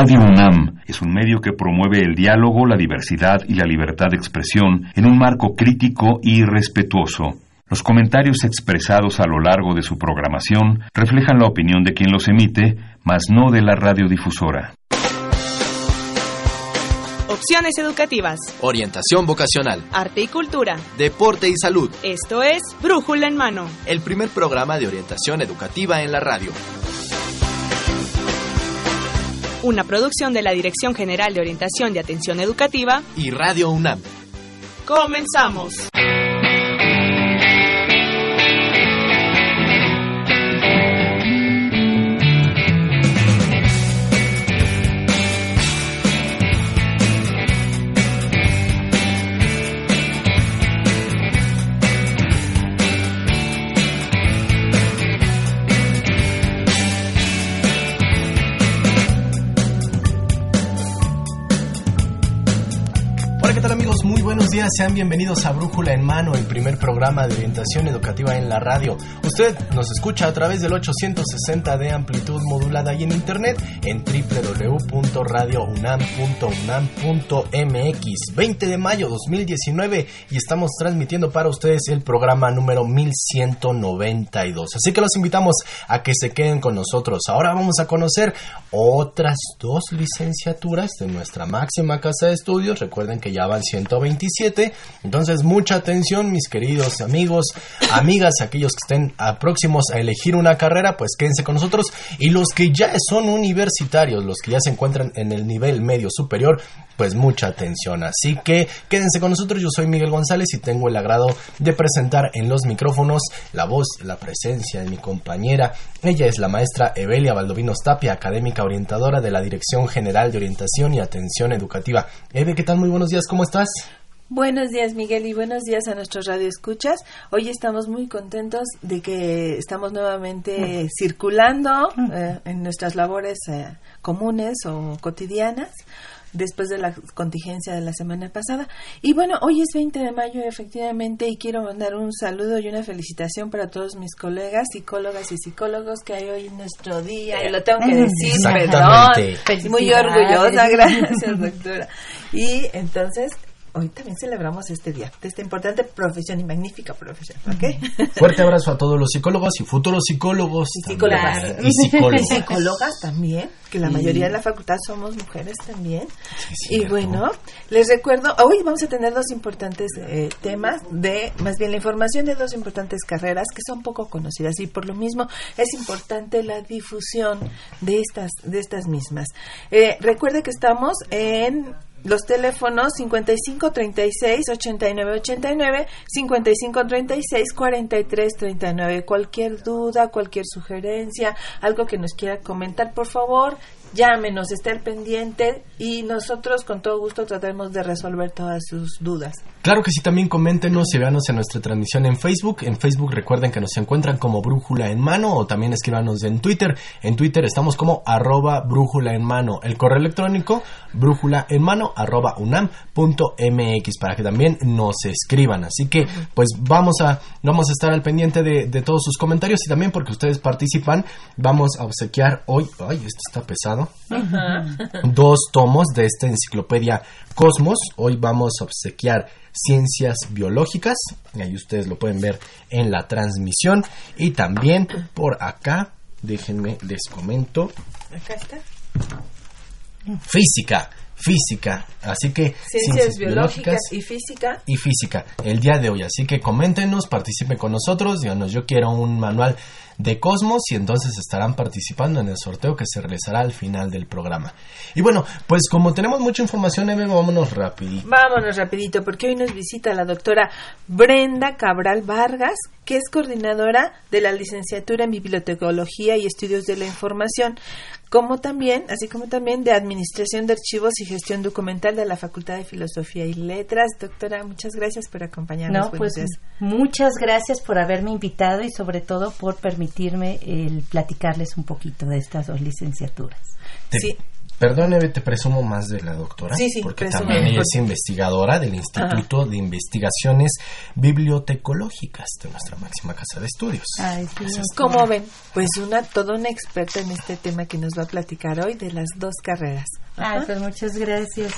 Radio UNAM es un medio que promueve el diálogo, la diversidad y la libertad de expresión en un marco crítico y respetuoso. Los comentarios expresados a lo largo de su programación reflejan la opinión de quien los emite, mas no de la radiodifusora. Opciones educativas. Orientación vocacional. Arte y cultura. Deporte y salud. Esto es Brújula en Mano. El primer programa de orientación educativa en la radio una producción de la Dirección General de Orientación y Atención Educativa y Radio UNAM. Comenzamos. Sean bienvenidos a Brújula en Mano, el primer programa de orientación educativa en la radio. Usted nos escucha a través del 860 de amplitud modulada y en internet en www.radiounam.unam.mx. 20 de mayo 2019 y estamos transmitiendo para ustedes el programa número 1192. Así que los invitamos a que se queden con nosotros. Ahora vamos a conocer otras dos licenciaturas de nuestra máxima casa de estudios. Recuerden que ya van 127 entonces, mucha atención, mis queridos amigos, amigas, aquellos que estén próximos a elegir una carrera, pues quédense con nosotros. Y los que ya son universitarios, los que ya se encuentran en el nivel medio superior, pues mucha atención. Así que quédense con nosotros. Yo soy Miguel González y tengo el agrado de presentar en los micrófonos la voz, la presencia de mi compañera. Ella es la maestra Evelia Valdovinos Tapia, académica orientadora de la Dirección General de Orientación y Atención Educativa. Eve, ¿qué tal? Muy buenos días, ¿cómo estás? Buenos días Miguel y buenos días a nuestros radioescuchas. Hoy estamos muy contentos de que estamos nuevamente circulando eh, en nuestras labores eh, comunes o cotidianas después de la contingencia de la semana pasada. Y bueno, hoy es 20 de mayo efectivamente y quiero mandar un saludo y una felicitación para todos mis colegas, psicólogas y psicólogos que hay hoy en nuestro día. Y lo tengo que decir, perdón. Muy orgullosa, gracias doctora. Y entonces hoy también celebramos este día, de esta importante profesión y magnífica profesión, ¿ok? Fuerte abrazo a todos los psicólogos y futuros psicólogos. Y psicólogas. Y psicólogas. también, que la mayoría de la facultad somos mujeres también. y bueno, les recuerdo, hoy vamos a tener dos importantes eh, temas de, más bien la información de dos importantes carreras que son poco conocidas y por lo mismo es importante la difusión de estas, de estas mismas. Eh, recuerde que estamos en los teléfonos 55 36 89 89, 55 36 43 39. Cualquier duda, cualquier sugerencia, algo que nos quiera comentar, por favor, llámenos, esté al pendiente y nosotros con todo gusto trataremos de resolver todas sus dudas. Claro que sí, también coméntenos y véanos en nuestra transmisión en Facebook. En Facebook recuerden que nos encuentran como Brújula en Mano o también escríbanos en Twitter. En Twitter estamos como arroba Brújula en Mano. El correo electrónico brújula en mano arroba unam punto mx para que también nos escriban. Así que pues vamos a, vamos a estar al pendiente de, de todos sus comentarios y también porque ustedes participan vamos a obsequiar hoy, ay, esto está pesado dos tomos de esta enciclopedia Cosmos. Hoy vamos a obsequiar ciencias biológicas, y ahí ustedes lo pueden ver en la transmisión. Y también por acá, déjenme les comento. Acá está. Física física. Así que ciencias, biológicas, y física. Y física, el día de hoy. Así que coméntenos, participen con nosotros, díganos, yo quiero un manual de Cosmos y entonces estarán participando en el sorteo que se realizará al final del programa. Y bueno, pues como tenemos mucha información, Eve, vámonos rapidito. Vámonos rapidito, porque hoy nos visita la doctora Brenda Cabral Vargas, que es coordinadora de la licenciatura en Bibliotecología y Estudios de la Información, como también, así como también de Administración de Archivos y Gestión Documental de la Facultad de Filosofía y Letras. Doctora, muchas gracias por acompañarnos. No, pues muchas gracias por haberme invitado y sobre todo por permitirme el platicarles un poquito de estas dos licenciaturas. sí. Perdóneme, te presumo más de la doctora. Sí, sí, porque presume. también ella es investigadora del Instituto de Investigaciones Bibliotecológicas de nuestra máxima casa de estudios. Ay, sí. Ven, pues una toda una experta en este tema que nos va a platicar hoy de las dos carreras. Ay, pues muchas gracias.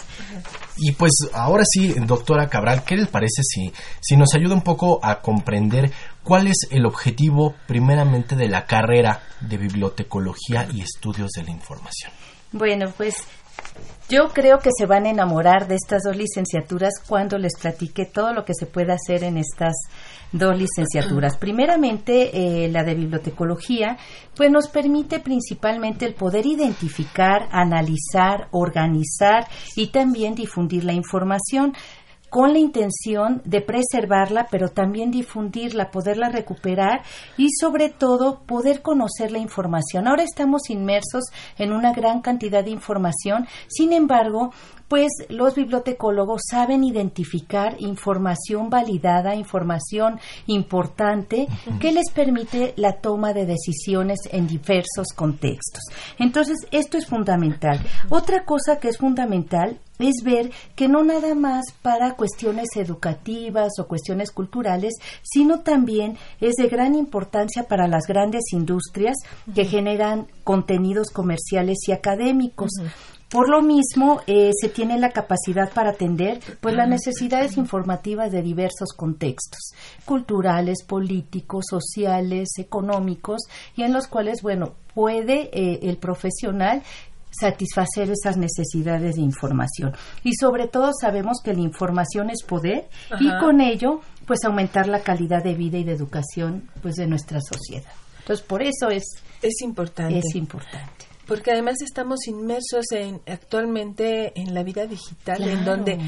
Y pues ahora sí, doctora Cabral, ¿qué les parece si, si nos ayuda un poco a comprender cuál es el objetivo primeramente de la carrera de bibliotecología y estudios de la información? Bueno, pues yo creo que se van a enamorar de estas dos licenciaturas cuando les platique todo lo que se puede hacer en estas dos licenciaturas. Primeramente, eh, la de bibliotecología, pues nos permite principalmente el poder identificar, analizar, organizar y también difundir la información con la intención de preservarla, pero también difundirla, poderla recuperar y sobre todo poder conocer la información. Ahora estamos inmersos en una gran cantidad de información, sin embargo, pues los bibliotecólogos saben identificar información validada, información importante que les permite la toma de decisiones en diversos contextos. Entonces, esto es fundamental. Otra cosa que es fundamental es ver que no nada más para cuestiones educativas o cuestiones culturales, sino también es de gran importancia para las grandes industrias que generan contenidos comerciales y académicos. Por lo mismo, eh, se tiene la capacidad para atender pues, las necesidades informativas de diversos contextos, culturales, políticos, sociales, económicos, y en los cuales, bueno, puede eh, el profesional satisfacer esas necesidades de información. Y sobre todo sabemos que la información es poder y con ello pues aumentar la calidad de vida y de educación pues de nuestra sociedad. Entonces por eso es, Es importante. es importante. Porque además estamos inmersos en actualmente en la vida digital, en donde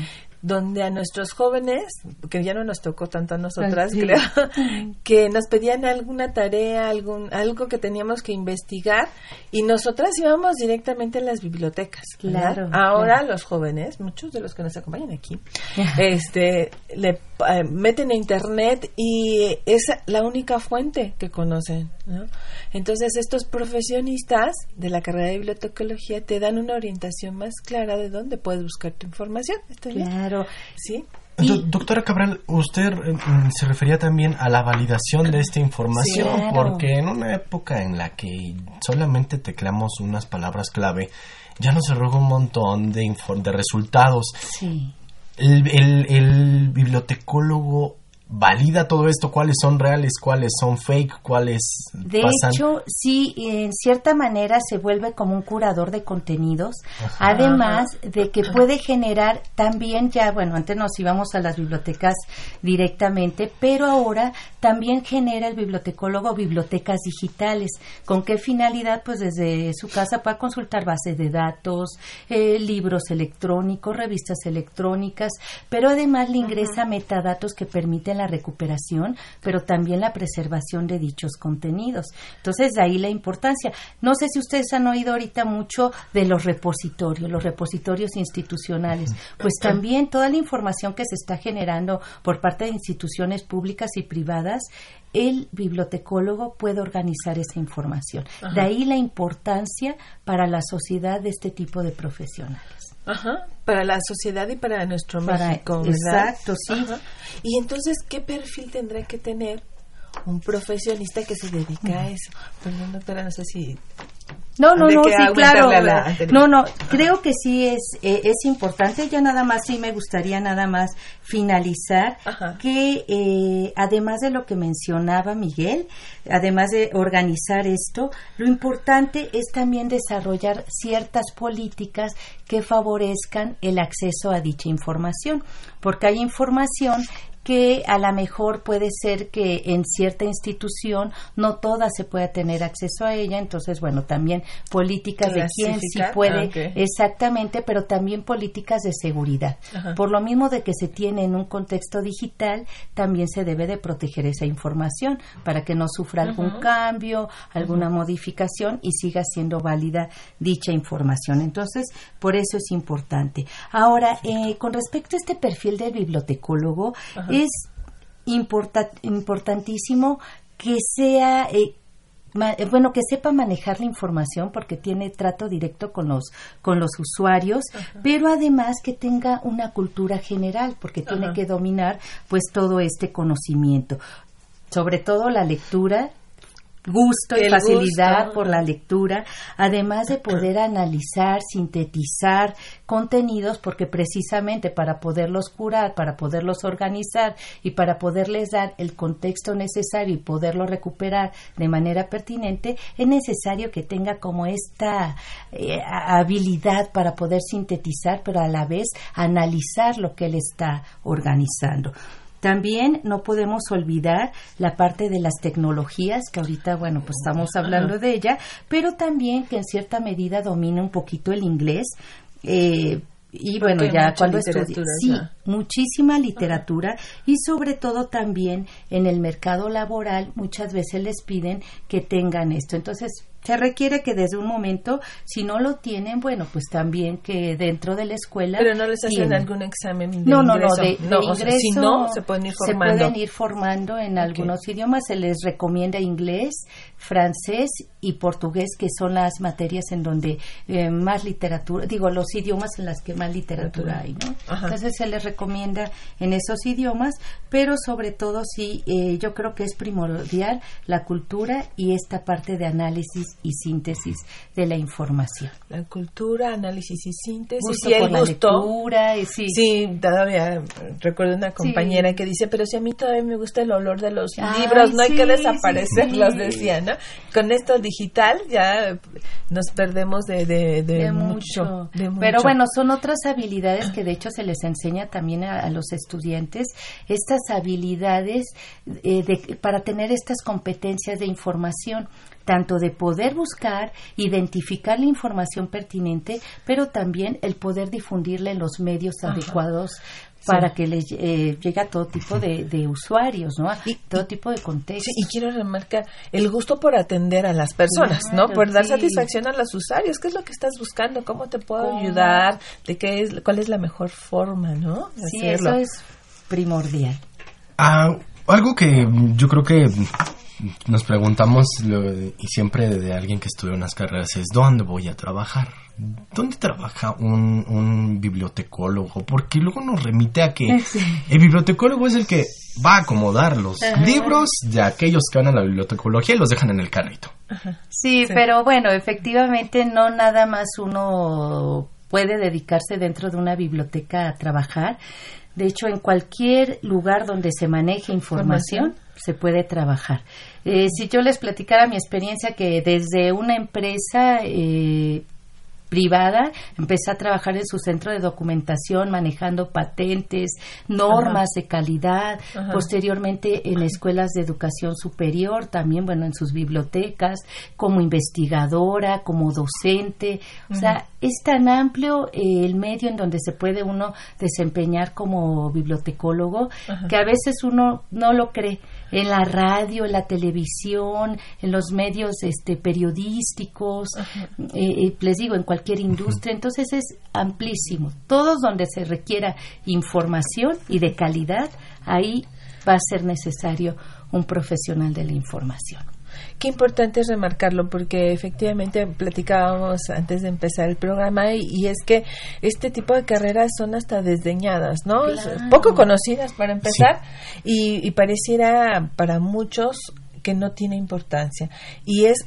donde a nuestros jóvenes, que ya no nos tocó tanto a nosotras, Sí. creo, que nos pedían alguna tarea, algún algo que teníamos que investigar y nosotras íbamos directamente a las bibliotecas. ¿verdad? Claro, Ahora claro. los jóvenes, muchos de los que nos acompañan aquí, este le eh, meten a internet y es la única fuente que conocen, ¿no? Entonces estos profesionistas de la carrera de bibliotecología te dan una orientación más clara de dónde puedes buscar tu información. ¿Está bien? Claro. Sí. Y- Do- doctora Cabral, usted eh, mm, se refería también a la validación de esta información, Sí, claro. porque en una época en la que solamente tecleamos unas palabras clave, ya nos arroja un montón de, de resultados. Sí. El, el- el bibliotecólogo valida todo esto, cuáles son reales, cuáles son fake, cuáles De pasan. hecho, sí, en cierta manera se vuelve como un curador de contenidos, además de que puede generar también ya, bueno, antes nos íbamos a las bibliotecas directamente, pero ahora también genera el bibliotecólogo bibliotecas digitales. ¿Con qué finalidad? Pues desde su casa puede consultar bases de datos, eh, libros electrónicos, revistas electrónicas, pero además le ingresa metadatos que permiten la recuperación, pero también la preservación de dichos contenidos. Entonces, de ahí la importancia. No sé si ustedes han oído ahorita mucho de los repositorios, los repositorios institucionales. Pues también toda la información que se está generando por parte de instituciones públicas y privadas, el bibliotecólogo puede organizar esa información. De ahí la importancia para la sociedad de este tipo de profesionales. Ajá. Para la sociedad y para nuestro Para- México, ¿verdad? exacto, sí. Ajá. Y entonces, ¿qué perfil tendrá que tener un profesionista que se dedica a eso? Perdón, doctora, no sé si... No, no, no, sí, claro. la. No, no, creo que sí es, eh, es importante. Ya nada más, sí me gustaría nada más finalizar Ajá. que eh, además de lo que mencionaba Miguel, además de organizar esto, lo importante es también desarrollar ciertas políticas que favorezcan el acceso a dicha información, porque hay información que a lo mejor puede ser que en cierta institución no toda se pueda tener acceso a ella, entonces bueno, también políticas de quién sí puede ah, ok. exactamente, pero también políticas de seguridad. Ajá. Por lo mismo de que se tiene en un contexto digital, también se debe de proteger esa información para que no sufra algún cambio, alguna modificación y siga siendo válida dicha información. Entonces, por eso es importante. Ahora, eh, con respecto a este perfil del bibliotecólogo, es importa- importantísimo que sea eh, eh, bueno, que sepa manejar la información porque tiene trato directo con los con los usuarios, pero además que tenga una cultura general porque tiene que dominar pues todo este conocimiento, sobre todo la lectura gusto y facilidad por la lectura, además de poder analizar, sintetizar contenidos, porque precisamente para poderlos curar, para poderlos organizar y para poderles dar el contexto necesario y poderlo recuperar de manera pertinente, es necesario que tenga como esta eh, habilidad para poder sintetizar, pero a la vez analizar lo que él está organizando. También no podemos olvidar la parte de las tecnologías, que ahorita, bueno, pues estamos hablando de ella, pero también que en cierta medida domina un poquito el inglés. Eh, y bueno, ya cuando estudia, sí, muchísima literatura y sobre todo también en el mercado laboral muchas veces les piden que tengan esto. Entonces, se requiere que desde un momento, si no lo tienen, bueno, pues también que dentro de la escuela. Pero no les hacen algún examen de no, no, no, de, ingreso. si no, se pueden ir formando. Se pueden ir formando en algunos idiomas. Se les recomienda inglés, francés y portugués, que son las materias en donde eh, más literatura, digo, los idiomas en las que más literatura hay, ¿no? Entonces se les recomienda en esos idiomas, pero sobre todo sí, eh, yo creo que es primordial la cultura y esta parte de análisis y síntesis de la información. La cultura, análisis y síntesis gusto y el por la lectura, y sí. Sí, todavía recuerdo una compañera que dice, pero si a mí todavía me gusta el olor de los Ay, libros, no hay que desaparecerlos, sí. decía, ¿no? Con esto digital ya nos perdemos de, de, de de mucho, mucho. de mucho. Pero bueno, son otras habilidades que de hecho se les enseña también a, a los estudiantes, estas habilidades eh, de- para tener estas competencias de información tanto de poder buscar, identificar la información pertinente, pero también el poder difundirla en los medios adecuados para que le eh, llegue a todo tipo de, de usuarios, ¿no? A Y- todo tipo de contextos. Sí, y quiero remarcar el gusto por atender a las personas, ¿no? Por dar sí. satisfacción a los usuarios. ¿Qué es lo que estás buscando? ¿Cómo te puedo ¿Cómo? ayudar? ¿De qué es, cuál es la mejor forma, no? De Sí, hacerlo. eso es primordial. Ah, algo que yo creo que nos preguntamos lo- y siempre de alguien que estudia unas carreras es ¿dónde voy a trabajar? ¿Dónde trabaja un, un bibliotecólogo? Porque luego nos remite a que el bibliotecólogo es el que va a acomodar los Ajá. libros de aquellos que van a la bibliotecología y los dejan en el carrito. Sí, pero bueno, efectivamente no nada más uno puede dedicarse dentro de una biblioteca a trabajar. De hecho, en cualquier lugar donde se maneje información se puede trabajar. Eh, si yo les platicara mi experiencia que desde una empresa eh, privada, empecé a trabajar en su centro de documentación, manejando patentes, normas de calidad, Ajá. posteriormente en escuelas de educación superior, también, bueno, en sus bibliotecas, como investigadora, como docente, o sea, es tan amplio eh, el medio en donde se puede uno desempeñar como bibliotecólogo que a veces uno no lo cree en la radio, en la televisión, en los medios este periodísticos, eh, eh, les digo, en cualquier industria, entonces es amplísimo. Todos donde se requiera información y de calidad, ahí va a ser necesario un profesional de la información. Qué importante es remarcarlo porque efectivamente platicábamos antes de empezar el programa y, y es que este tipo de carreras son hasta desdeñadas, ¿no? Claro. Poco conocidas para empezar y, y pareciera para muchos que no tiene importancia y es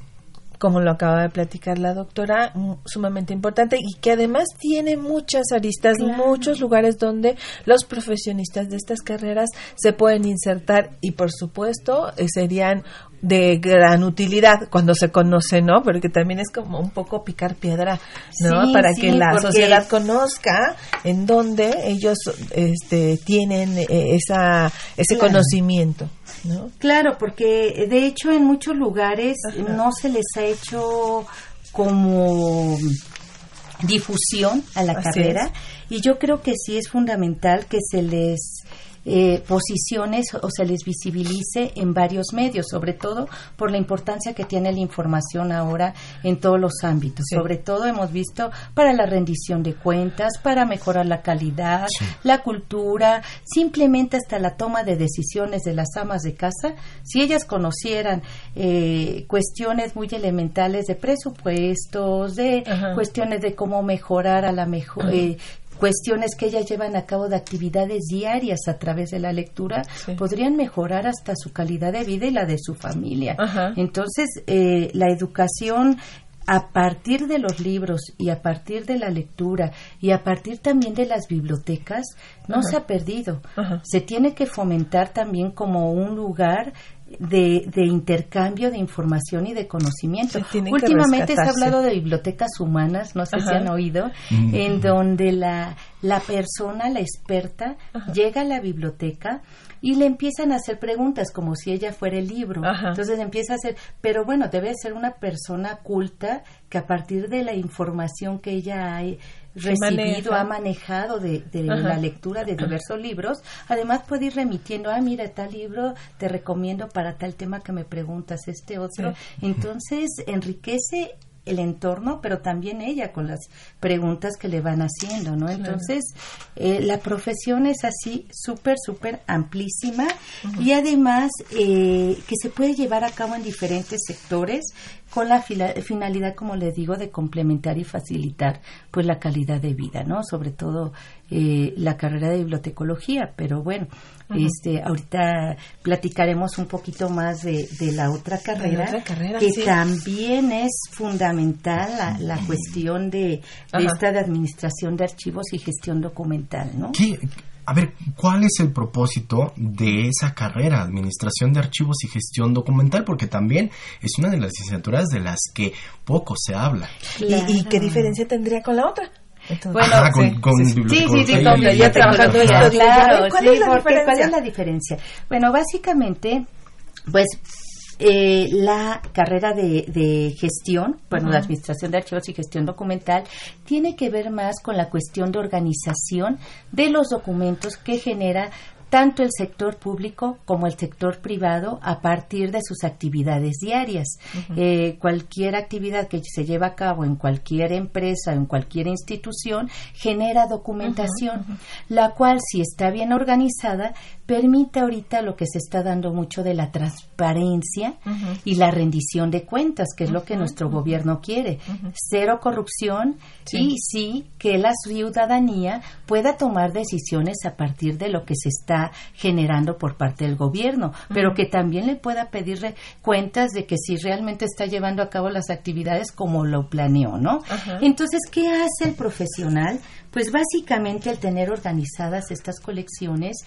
como lo acaba de platicar la doctora, sumamente importante y que además tiene muchas aristas, Claro. muchos lugares donde los profesionistas de estas carreras se pueden insertar y por supuesto eh, serían de gran utilidad cuando se conoce, ¿no? Porque también es como un poco picar piedra, ¿no? Sí, Para sí, que la sociedad conozca en dónde ellos este, tienen eh, esa, ese Claro. conocimiento, ¿no? Claro, porque de hecho en muchos lugares no se les ha hecho como difusión a la Así carrera y yo creo que sí es fundamental que se les eh, posiciones o se les visibilice en varios medios, sobre todo por la importancia que tiene la información ahora en todos los ámbitos. Sobre todo hemos visto para la rendición de cuentas, para mejorar la calidad, la cultura, simplemente hasta la toma de decisiones de las amas de casa. Si ellas conocieran eh, cuestiones muy elementales de presupuestos, de cuestiones de cómo mejorar a la mejor cuestiones que ellas llevan a cabo de actividades diarias a través de la lectura podrían mejorar hasta su calidad de vida y la de su familia. Entonces, eh, la educación a partir de los libros y a partir de la lectura y a partir también de las bibliotecas no se ha perdido. Se tiene que fomentar también como un lugar de, intercambio de información y de conocimiento. Últimamente se ha hablado de bibliotecas humanas, no sé si han oído, mm. en donde la, la persona, la experta, llega a la biblioteca y le empiezan a hacer preguntas como si ella fuera el libro. Entonces empieza a hacer, pero bueno, debe ser una persona culta que a partir de la información que ella ha recibido, ha manejado de, la lectura de diversos libros, además puede ir remitiendo, ah, mira, tal libro te recomiendo para tal tema que me preguntas, este otro. Entonces enriquece el entorno, pero también ella con las preguntas que le van haciendo, ¿no? Entonces, eh, la profesión es así súper, súper amplísima y además eh, que se puede llevar a cabo en diferentes sectores con la finalidad, como les digo, de complementar y facilitar pues la calidad de vida, ¿no? Sobre todo eh, la carrera de bibliotecología, pero bueno, este ahorita platicaremos un poquito más de, la otra carrera, que también es fundamental la, cuestión de, esta de administración de archivos y gestión documental, ¿no? a ver, ¿cuál es el propósito de esa carrera, Administración de Archivos y Gestión Documental? Porque también es una de las licenciaturas de las que poco se habla. ¿Y, qué diferencia tendría con la otra? Bueno, con, sí, sí, sí, sí, ya trabajando Claro, ¿cuál, es la ¿cuál es la diferencia? Bueno, básicamente, pues eh, la carrera de, gestión, bueno, la administración de archivos y gestión documental, tiene que ver más con la cuestión de organización de los documentos que genera tanto el sector público como el sector privado a partir de sus actividades diarias. Eh, cualquier actividad que se lleva a cabo en cualquier empresa, en cualquier institución, genera documentación, la cual, si está bien organizada, permite ahorita lo que se está dando mucho de la transparencia y la rendición de cuentas, que es lo que nuestro gobierno quiere. Cero corrupción y sí que la ciudadanía pueda tomar decisiones a partir de lo que se está generando por parte del gobierno, pero que también le pueda pedirle cuentas de que si realmente está llevando a cabo las actividades como lo planeó, ¿no? Entonces, ¿qué hace el profesional? Pues básicamente el tener organizadas estas colecciones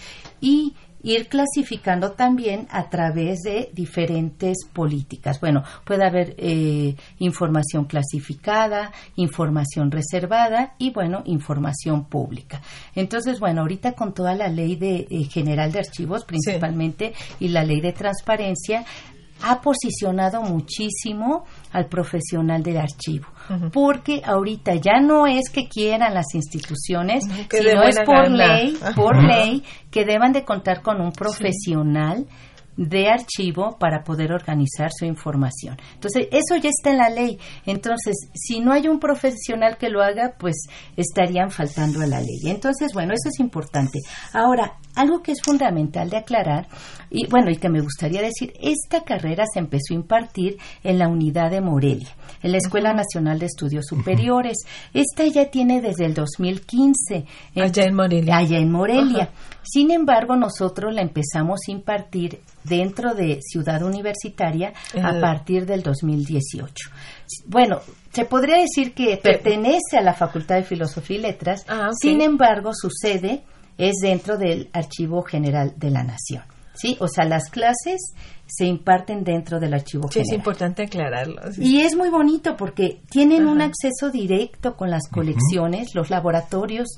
y ir clasificando también a través de diferentes políticas. Bueno, puede haber eh, información clasificada, información reservada y, bueno, información pública. Entonces, bueno, ahorita con toda la ley de, eh, general de archivos principalmente y la ley de transparencia, ha posicionado muchísimo al profesional del archivo, porque ahorita ya no es que quieran las instituciones, sino es por ley, por ley que deban de contar con un profesional de archivo para poder organizar su información. Entonces, eso ya está en la ley. Entonces, si no hay un profesional que lo haga, pues estarían faltando a la ley. Entonces, bueno, eso es importante. Ahora, algo que es fundamental de aclarar, y bueno, y que me gustaría decir, esta carrera se empezó a impartir en la unidad de Morelia, en la Escuela Nacional de Estudios Superiores. Esta ya tiene desde el 2015. allá en Morelia. Allá en Morelia. Sin embargo, nosotros la empezamos a impartir dentro de Ciudad Universitaria a partir del 2018. Bueno, se podría decir que pertenece a la Facultad de Filosofía y Letras, ah, sin embargo, su sede es dentro del Archivo General de la Nación. ¿Sí? O sea, las clases se imparten dentro del archivo sí, es importante aclararlo. Y es muy bonito porque tienen un acceso directo con las colecciones, los laboratorios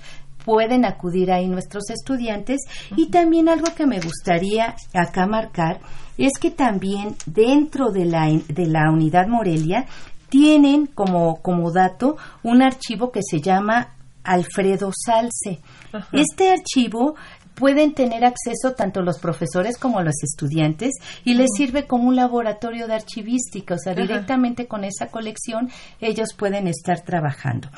pueden acudir ahí nuestros estudiantes y también algo que me gustaría acá marcar es que también dentro de la, de la unidad Morelia tienen como, como dato un archivo que se llama Alfredo Salce. Este archivo pueden tener acceso tanto los profesores como los estudiantes y les sirve como un laboratorio de archivística, o sea, directamente con esa colección ellos pueden estar trabajando.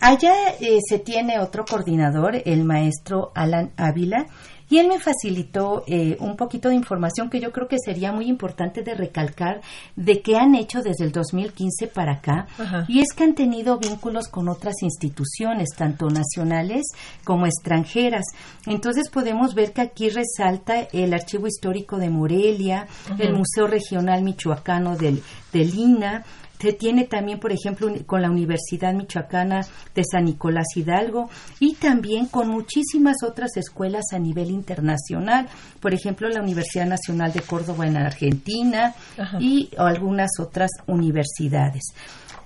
Allá eh, se tiene otro coordinador, el maestro Alan Ávila, y él me facilitó eh, un poquito de información que yo creo que sería muy importante de recalcar de qué han hecho desde el 2015 para acá. Y es que han tenido vínculos con otras instituciones, tanto nacionales como extranjeras. Entonces podemos ver que aquí resalta el Archivo Histórico de Morelia, el Museo Regional Michoacano del, del INA, se tiene también, por ejemplo, con la Universidad Michoacana de San Nicolás Hidalgo y también con muchísimas otras escuelas a nivel internacional, por ejemplo, la Universidad Nacional de Córdoba en Argentina y algunas otras universidades.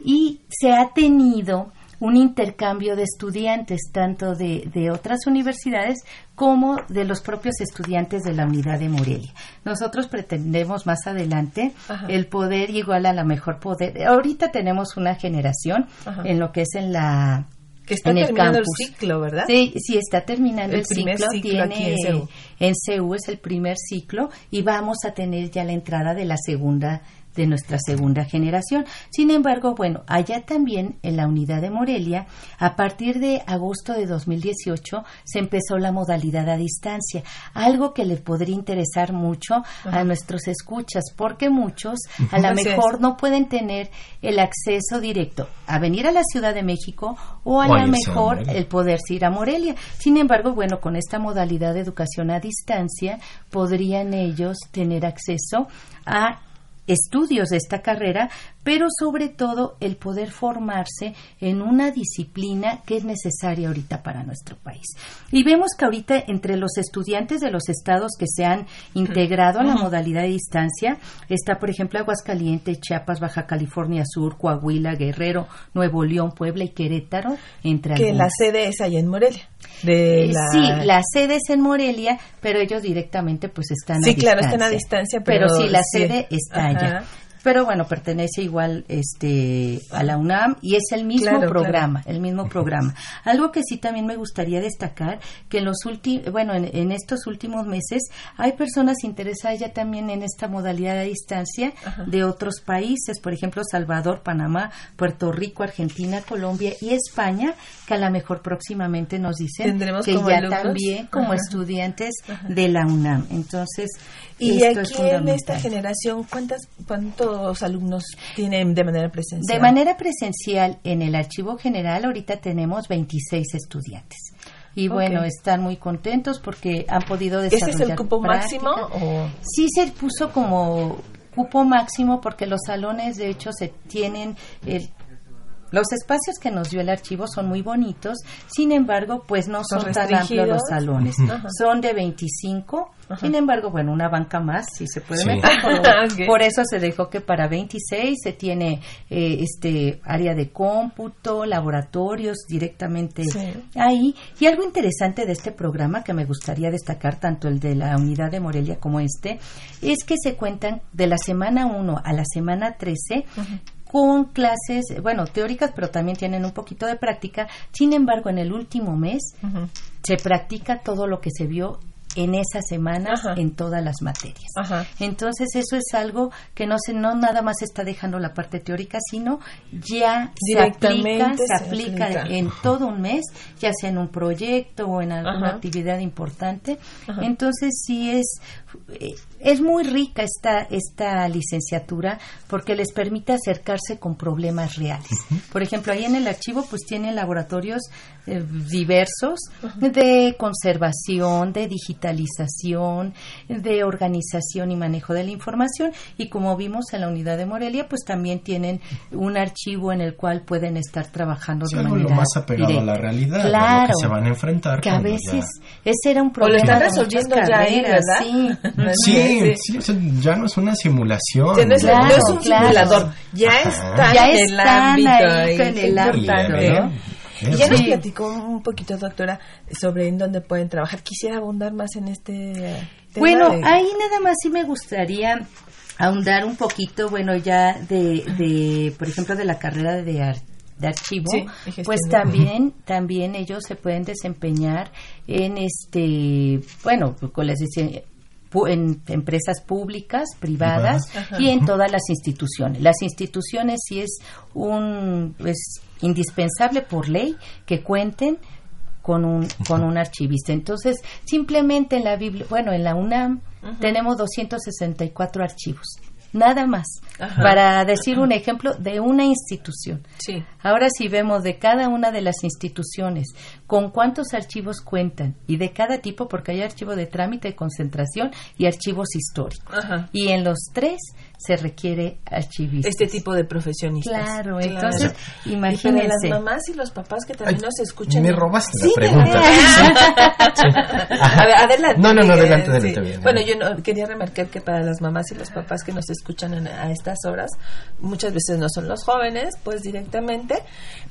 Y se ha tenido un intercambio de estudiantes, tanto de, de, otras universidades como de los propios estudiantes de la unidad de Morelia. Nosotros pretendemos más adelante el poder igual a la mejor poder. Ahorita tenemos una generación en lo que es en la que está terminando el, ciclo, ¿verdad? Sí, sí, está terminando el, ciclo. tiene en en CEU es el primer ciclo y vamos a tener ya la entrada de la segunda de nuestra segunda generación. Sin embargo, bueno, allá también en la unidad de Morelia, a partir de agosto de 2018 se empezó la modalidad a distancia, algo que le podría interesar mucho a nuestros escuchas, porque muchos a lo mejor no pueden tener el acceso directo a venir a la Ciudad de México o a lo mejor el poderse ir a Morelia. Sin embargo, bueno, con esta modalidad de educación a distancia podrían ellos tener acceso a estudios de esta carrera, pero sobre todo el poder formarse en una disciplina que es necesaria ahorita para nuestro país. Y vemos que ahorita entre los estudiantes de los estados que se han integrado a la modalidad de distancia está, por ejemplo, Aguascalientes, Chiapas, Baja California Sur, Coahuila, Guerrero, Nuevo León, Puebla y Querétaro, entre Que la sede es allá en Morelia. De eh, Sí, la sede es en Morelia, pero ellos directamente pues están sí, a distancia. Sí, claro, están a distancia, pero, sí, la sede está allá pero bueno, pertenece igual este a la UNAM y es el mismo programa, el mismo programa. Algo que sí también me gustaría destacar que en los últimos, bueno, en, estos últimos meses hay personas interesadas ya también en esta modalidad de distancia de otros países, por ejemplo, Salvador, Panamá, Puerto Rico, Argentina, Colombia y España, que a lo mejor próximamente nos dicen que ya también como estudiantes de la UNAM. Entonces, y aquí en esta generación, ¿cuántas, ¿cuántos alumnos tienen de manera presencial? De manera presencial, en el Archivo General ahorita tenemos 26 estudiantes. Y bueno, están muy contentos porque han podido desarrollar. ¿Ese es el cupo máximo? O? Sí, se puso como cupo máximo porque los salones, de hecho, se tienen el los espacios que nos dio el archivo son muy bonitos, sin embargo, pues no son, tan amplios los salones. Son de 25, sin embargo, bueno, una banca más, si se puede meter. Por, eso se dejó que para 26 se tiene eh, este área de cómputo, laboratorios directamente ahí. Y algo interesante de este programa que me gustaría destacar, tanto el de la unidad de Morelia como este, es que se cuentan de la semana 1 a la semana 13 con clases, bueno, teóricas, pero también tienen un poquito de práctica. Sin embargo, en el último mes se practica todo lo que se vio en esas semanas en todas las materias. Entonces eso es algo que no se no nada más está dejando la parte teórica, sino ya se aplica, se, aplica, en todo un mes, ya sea en un proyecto o en alguna actividad importante. Entonces sí es eh, es muy rica esta, esta licenciatura porque les permite acercarse con problemas reales. Por ejemplo, ahí en el archivo pues tienen laboratorios eh, diversos de conservación, de digitalización, de organización y manejo de la información y como vimos en la unidad de Morelia pues también tienen un archivo en el cual pueden estar trabajando de manera lo más apegado a la realidad, claro, que se van a enfrentar. Que a veces ese era un problema. O lo están resolviendo ya ahí, ¿verdad? Sí. Sí, ya no es una simulación. no, es, un simulador, ya está en el ámbito. en el ámbito, Y ya nos platicó un poquito, doctora, sobre en dónde pueden trabajar. Quisiera abundar más en este tema. Bueno, ahí nada más sí me gustaría ahondar un poquito, bueno, ya de, de por ejemplo, de la carrera de de archivo, Sí, pues también también ellos se pueden desempeñar en este, bueno, con las en empresas públicas, privadas y en todas las instituciones. Las instituciones sí es un es indispensable por ley que cuenten con un con un archivista. Entonces, simplemente en la Biblia, bueno, en la UNAM tenemos 264 archivos. Nada más. Ajá. Para decir un ejemplo de una institución. Sí. Ahora si vemos de cada una de las instituciones con cuántos archivos cuentan y de cada tipo, porque hay archivo de trámite, de concentración y archivos históricos. Ajá. Y en los tres se requiere archivista. Este tipo de profesionistas. Claro, entonces Y para imagínense. las mamás y los papás que también Ay, nos escuchan. me robaste Sí, la pregunta. A ver, adelante. No, no, no, adelante, adelante, bien, Bueno, yo no- quería remarcar que para las mamás y los papás que nos escuchan en- a estas horas, muchas veces no son los jóvenes, pues directamente,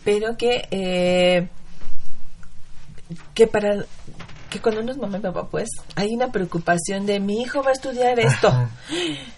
pero que eh, que para que cuando uno es mamá y papá, pues hay una preocupación de mi hijo va a estudiar esto. Ajá.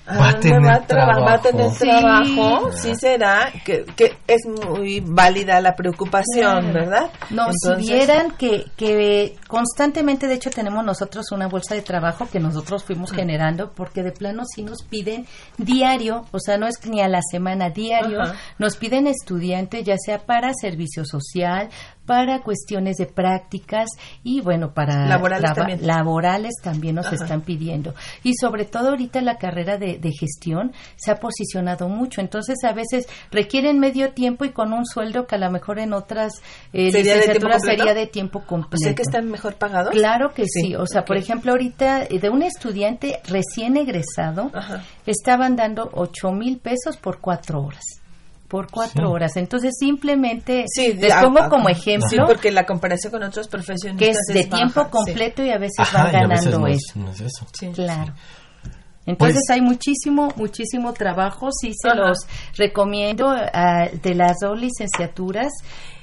¿A Va a tener va, a traba- va a tener Sí. trabajo? Sí será, que, que es muy válida la preocupación, Claro. ¿verdad? No, Entonces- si vieran que, que constantemente, de hecho, tenemos nosotros una bolsa de trabajo que nosotros fuimos generando, porque de plano sí nos piden diario, o sea, no es ni a la semana, diario, nos piden estudiantes, ya sea para servicio social, para cuestiones de prácticas y, bueno, para Laborales también. laborales también nos Ajá. están pidiendo. Y sobre todo ahorita la carrera de, de gestión se ha posicionado mucho. Entonces a veces requieren medio tiempo y con un sueldo que a lo mejor en otras eh, ¿Sería de licenciaturas completo? sería de tiempo completo. O sea que están mejor pagados. Claro que Sí, sí. O sea, por ejemplo, ahorita eh, de un estudiante recién egresado Ajá. estaban dando ocho mil pesos por cuatro horas. Por cuatro Sí. horas. Entonces, simplemente Sí, les pongo como Sí, ejemplo porque la comparación con otros profesionistas que es de tiempo completo y a veces Ajá, van veces ganando no es- eso. no es eso. Sí. Claro. Entonces Pues- hay muchísimo, muchísimo trabajo. Sí se Ajá. los recomiendo de las dos licenciaturas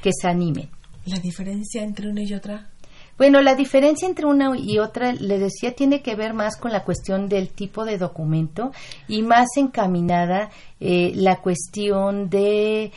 que se animen. La diferencia entre una y otra. Bueno, la diferencia entre una y otra, le decía, tiene que ver más con la cuestión del tipo de documento y más encaminada eh, la cuestión de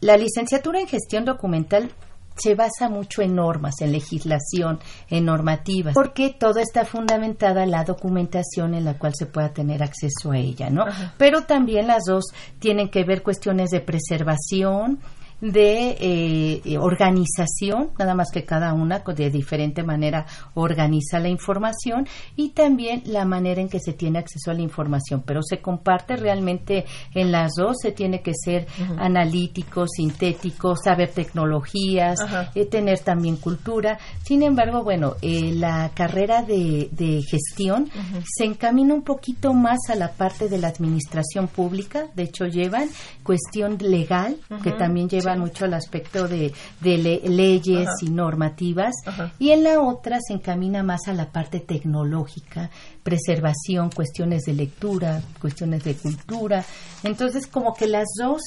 la licenciatura en gestión documental se basa mucho en normas, en legislación, en normativas, porque todo está fundamentada en la documentación en la cual se pueda tener acceso a ella, ¿no? Pero también las dos tienen que ver cuestiones de preservación, de eh, eh, organización, nada más que cada una de diferente manera organiza la información y también la manera en que se tiene acceso a la información, pero se comparte realmente en las dos, se tiene que ser analítico, sintético, saber tecnologías, eh, tener también cultura. Sin embargo, bueno, eh, la carrera de, de gestión se encamina un poquito más a la parte de la administración pública, de hecho llevan cuestión legal, que también llevan mucho al aspecto de, de le- leyes Ajá. y normativas, Ajá. y en la otra se encamina más a la parte tecnológica, preservación, cuestiones de lectura, cuestiones de cultura. Entonces, como que las dos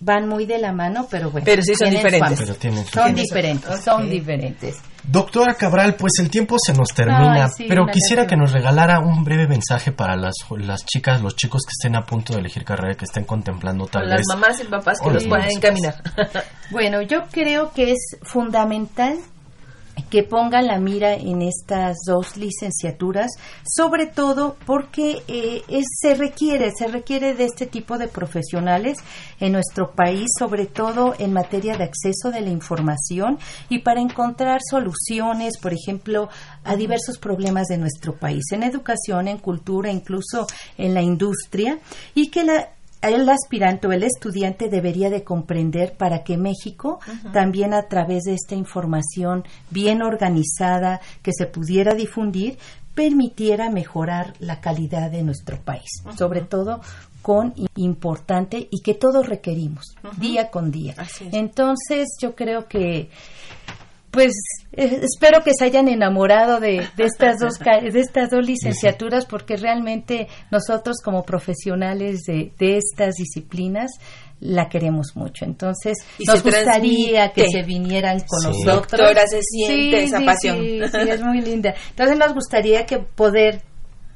van muy de la mano, pero bueno. Pero sí son diferentes. Pero tienen Son diferentes, son diferentes. Doctora Cabral, pues el tiempo se nos termina, Ay, sí, pero quisiera que nos regalara un breve mensaje para las, las chicas, los chicos que estén a punto de elegir carrera, que estén contemplando tal Con las vez. mamás y papás que los puedan encaminar. Bueno, yo creo que es fundamental que pongan la mira en estas dos licenciaturas, sobre todo porque eh, se requiere, se requiere de este tipo de profesionales en nuestro país, sobre todo en materia de acceso de la información y para encontrar soluciones, por ejemplo, a diversos problemas de nuestro país, en educación, en cultura, incluso en la industria, y que la el aspirante o el estudiante debería de comprender para que México también a través de esta información bien organizada que se pudiera difundir permitiera mejorar la calidad de nuestro país, sobre todo con importante y que todos requerimos día con día. Entonces yo creo que pues eh, espero que se hayan enamorado de, de estas dos de estas dos licenciaturas porque realmente nosotros como profesionales de, de estas disciplinas la queremos mucho. Entonces Y nos gustaría que se vinieran con Sí. nosotros. Doctora, se siente esa pasión. Sí, sí, es muy linda. Entonces nos gustaría que poder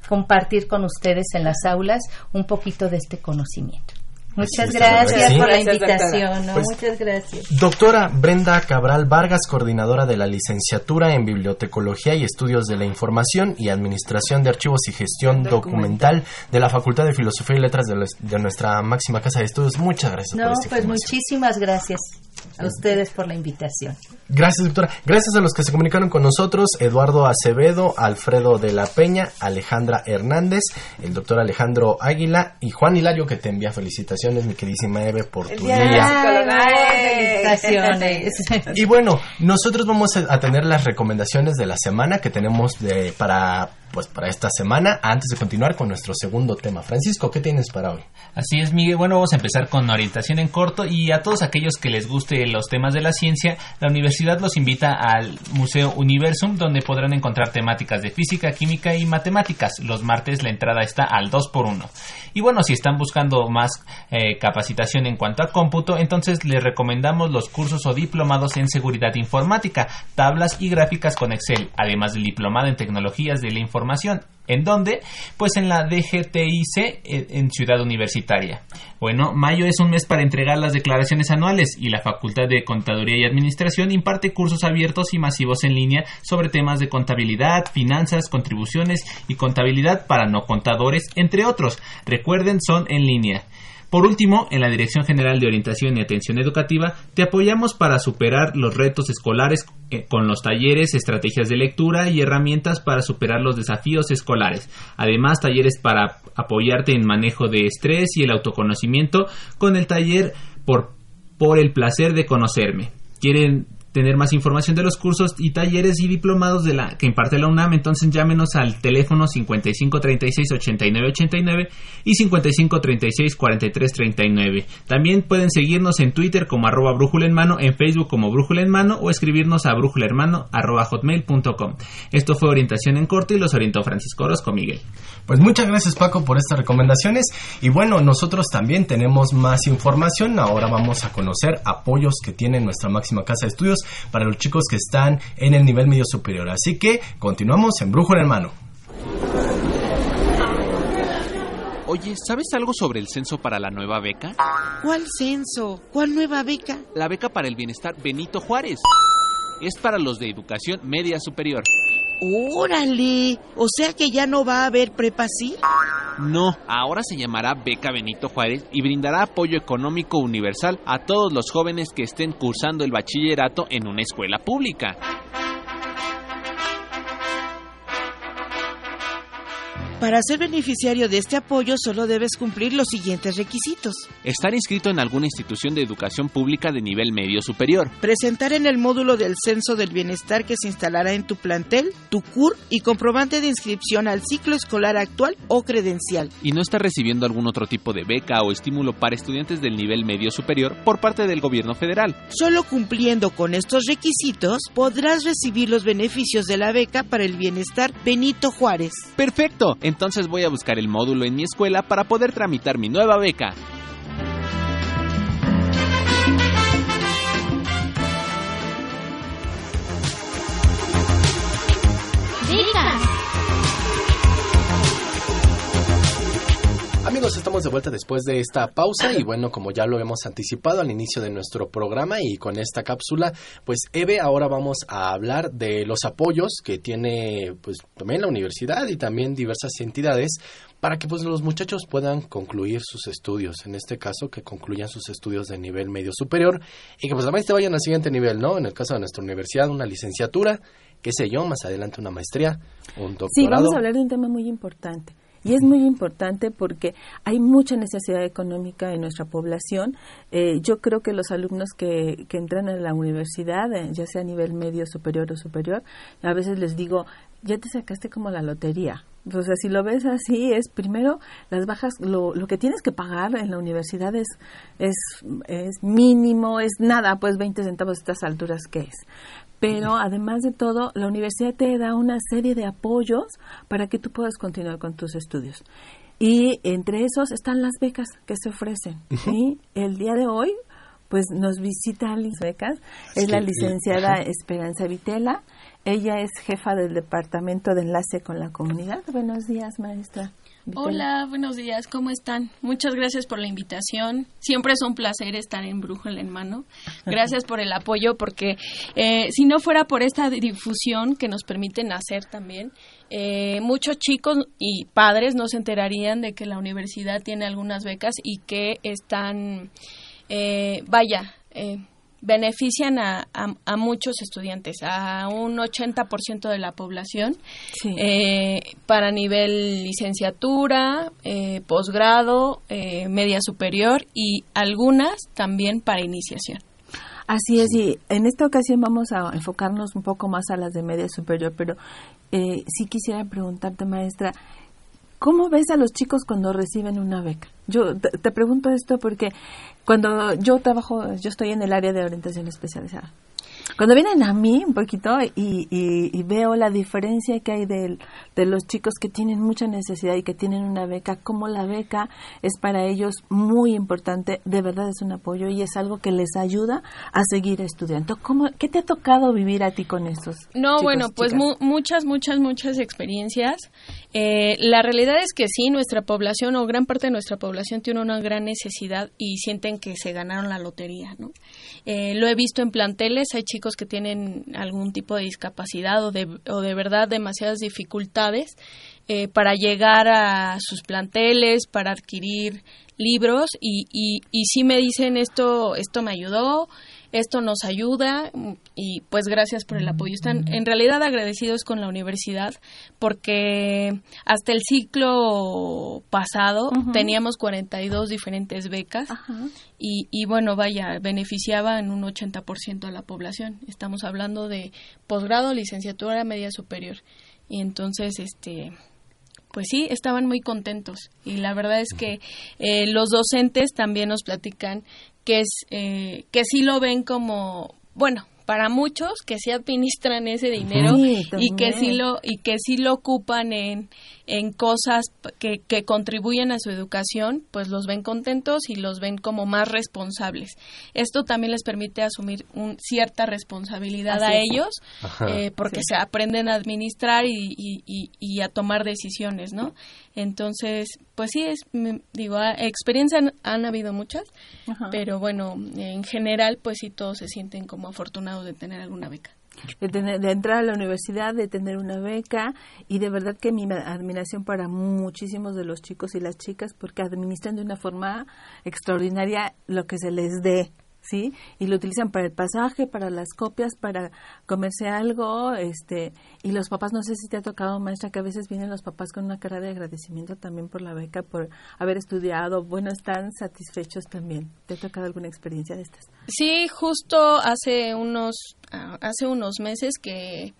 compartir con ustedes en las aulas un poquito de este conocimiento. Muchas gracias por la invitación. Pues, muchas gracias. Doctora Brenda Cabral Vargas, coordinadora de la licenciatura en Bibliotecología y Estudios de la Información y Administración de Archivos y Gestión Documental de la Facultad de Filosofía y Letras de, nuestra máxima casa de estudios. Muchas gracias. No, pues muchísimas gracias a ustedes por la invitación. Gracias, doctora. Gracias a los que se comunicaron con nosotros, Eduardo Acevedo, Alfredo de la Peña, Alejandra Hernández, el doctor Alejandro Águila y Juan Hilario, que te envía felicitaciones, mi queridísima Eve, por tu día. felicitaciones. Y bueno, nosotros vamos a tener las recomendaciones de la semana que tenemos de, para pues para esta semana, antes de continuar con nuestro segundo tema. Francisco, ¿qué tienes para hoy? Así es, Miguel. Bueno, vamos a empezar con orientación en corto y a todos aquellos que les guste los temas de la ciencia, la universidad los invita al Museo Universum, donde podrán encontrar temáticas de física, química y matemáticas. Los martes la entrada está al 2 por 1 Y bueno, si están buscando más eh, capacitación en cuanto a cómputo, entonces les recomendamos los cursos o diplomados en seguridad informática, tablas y gráficas con Excel, además del diplomado en tecnologías de la información ¿En dónde? Pues en la DGTIC eh, en Ciudad Universitaria. Bueno, mayo es un mes para entregar las declaraciones anuales y la Facultad de Contaduría y Administración imparte cursos abiertos y masivos en línea sobre temas de contabilidad, finanzas, contribuciones y contabilidad para no contadores, entre otros. Recuerden, son en línea. Por último, en la Dirección General de Orientación y Atención Educativa, te apoyamos para superar los retos escolares eh, con los talleres, estrategias de lectura y herramientas para superar los desafíos escolares. Además, talleres para apoyarte en manejo de estrés y el autoconocimiento con el taller por, por el placer de conocerme. ¿Quieren tener más información de los cursos y talleres y diplomados de la que imparte la UNAM, entonces llámenos al teléfono 5536-8989 y 5536-4339. También pueden seguirnos en Twitter como arroba brújula en Facebook como brújula en mano o escribirnos a brújula hermano arroba hotmail.com. Esto fue Orientación en Corto y los orientó Francisco Orozco Miguel. Pues muchas gracias Paco por estas recomendaciones y bueno, nosotros también tenemos más información. Ahora vamos a conocer apoyos que tiene nuestra máxima casa de estudios para los chicos que están en el nivel medio superior. Así que continuamos en Brujo en Hermano. Oye, ¿sabes algo sobre el censo para la nueva beca? ¿Cuál censo? ¿Cuál nueva beca? La beca para el bienestar Benito Juárez. Es para los de educación media superior. ¡Órale! O sea que ya no va a haber prepa sí. No, ahora se llamará Beca Benito Juárez y brindará apoyo económico universal a todos los jóvenes que estén cursando el bachillerato en una escuela pública. Para ser beneficiario de este apoyo solo debes cumplir los siguientes requisitos. Estar inscrito en alguna institución de educación pública de nivel medio superior. Presentar en el módulo del Censo del Bienestar que se instalará en tu plantel, tu CUR y comprobante de inscripción al ciclo escolar actual o credencial. Y no estar recibiendo algún otro tipo de beca o estímulo para estudiantes del nivel medio superior por parte del gobierno federal. Solo cumpliendo con estos requisitos podrás recibir los beneficios de la beca para el bienestar Benito Juárez. Perfecto entonces voy a buscar el módulo en mi escuela para poder tramitar mi nueva beca. Amigos, estamos de vuelta después de esta pausa y bueno, como ya lo hemos anticipado al inicio de nuestro programa y con esta cápsula, pues Eve, ahora vamos a hablar de los apoyos que tiene pues también la universidad y también diversas entidades para que pues los muchachos puedan concluir sus estudios, en este caso que concluyan sus estudios de nivel medio superior y que pues también se vayan al siguiente nivel, ¿no? En el caso de nuestra universidad, una licenciatura, qué sé yo, más adelante una maestría, un doctorado. Sí, vamos a hablar de un tema muy importante y es muy importante porque hay mucha necesidad económica en nuestra población. Eh, yo creo que los alumnos que, que entran a la universidad, eh, ya sea a nivel medio, superior o superior, a veces les digo, ya te sacaste como la lotería. O sea, si lo ves así, es primero las bajas, lo, lo que tienes que pagar en la universidad es, es, es mínimo, es nada, pues 20 centavos a estas alturas que es pero además de todo, la universidad te da una serie de apoyos para que tú puedas continuar con tus estudios. Y entre esos están las becas que se ofrecen. Y el día de hoy, pues nos visita las becas, es la licenciada Esperanza Vitela. Ella es jefa del Departamento de Enlace con la Comunidad. Buenos días, maestra. Hola, buenos días, ¿cómo están? Muchas gracias por la invitación. Siempre es un placer estar en Brújula en Mano. Gracias por el apoyo, porque eh, si no fuera por esta difusión que nos permiten hacer también, eh, muchos chicos y padres no se enterarían de que la universidad tiene algunas becas y que están, eh, vaya, eh, benefician a, a, muchos estudiantes, a un 80% de la población, eh, para nivel licenciatura, eh, posgrado, eh, media superior y algunas también para iniciación. Así es, y en esta ocasión vamos a enfocarnos un poco más a las de media superior, pero eh, sí quisiera preguntarte, maestra, ¿cómo ves a los chicos cuando reciben una beca? Yo te pregunto esto porque cuando yo trabajo, yo estoy en el área de orientación especializada. Cuando vienen a mí un poquito y, y, veo la diferencia que hay de, de, los chicos que tienen mucha necesidad y que tienen una beca, como la beca es para ellos muy importante, de verdad es un apoyo y es algo que les ayuda a seguir estudiando. ¿Cómo, ¿Qué te ha tocado vivir a ti con estos? No, bueno, pues mu muchas, muchas, muchas experiencias. Eh, la realidad es que sí, nuestra población o gran parte de nuestra población tiene una gran necesidad y sienten que se ganaron la lotería, ¿no? Eh, lo he visto en planteles, hay chicos que tienen algún tipo de discapacidad o de, o de verdad demasiadas dificultades eh, para llegar a sus planteles, para adquirir libros y, y, y sí me dicen esto, esto me ayudó, esto nos ayuda y pues gracias por el apoyo. Están en realidad agradecidos con la universidad porque hasta el ciclo pasado teníamos 42 diferentes becas y, y, bueno, vaya, beneficiaba en un 80% a la población. Estamos hablando de posgrado, licenciatura, media superior. Y entonces, este, pues sí, estaban muy contentos. Y la verdad es que eh, los docentes también nos platican que es eh, que sí lo ven como bueno para muchos que sí administran ese dinero y que sí lo y que sí lo ocupan en, en cosas que, que, contribuyen a su educación, pues los ven contentos y los ven como más responsables. Esto también les permite asumir un, cierta responsabilidad a ellos, eh, porque se aprenden a administrar y, y, y, a tomar decisiones, ¿no? Entonces, pues sí, es, digo, experiencias han, han, habido muchas, pero bueno, en general, pues sí, todos se sienten como afortunados de tener alguna beca. De, tener, de, entrar a la universidad, de tener una beca y de verdad que mi admiración para muchísimos de los chicos y las chicas porque administran de una forma extraordinaria lo que se les dé, ¿sí? Y lo utilizan para el pasaje, para las copias, para comerse algo, este, y los papás, no sé si te ha tocado, maestra, que a veces vienen los papás con una cara de agradecimiento también por la beca, por haber estudiado, bueno, están satisfechos también. ¿Te ha tocado alguna experiencia de estas? Sí, justo hace unos, uh, hace unos meses que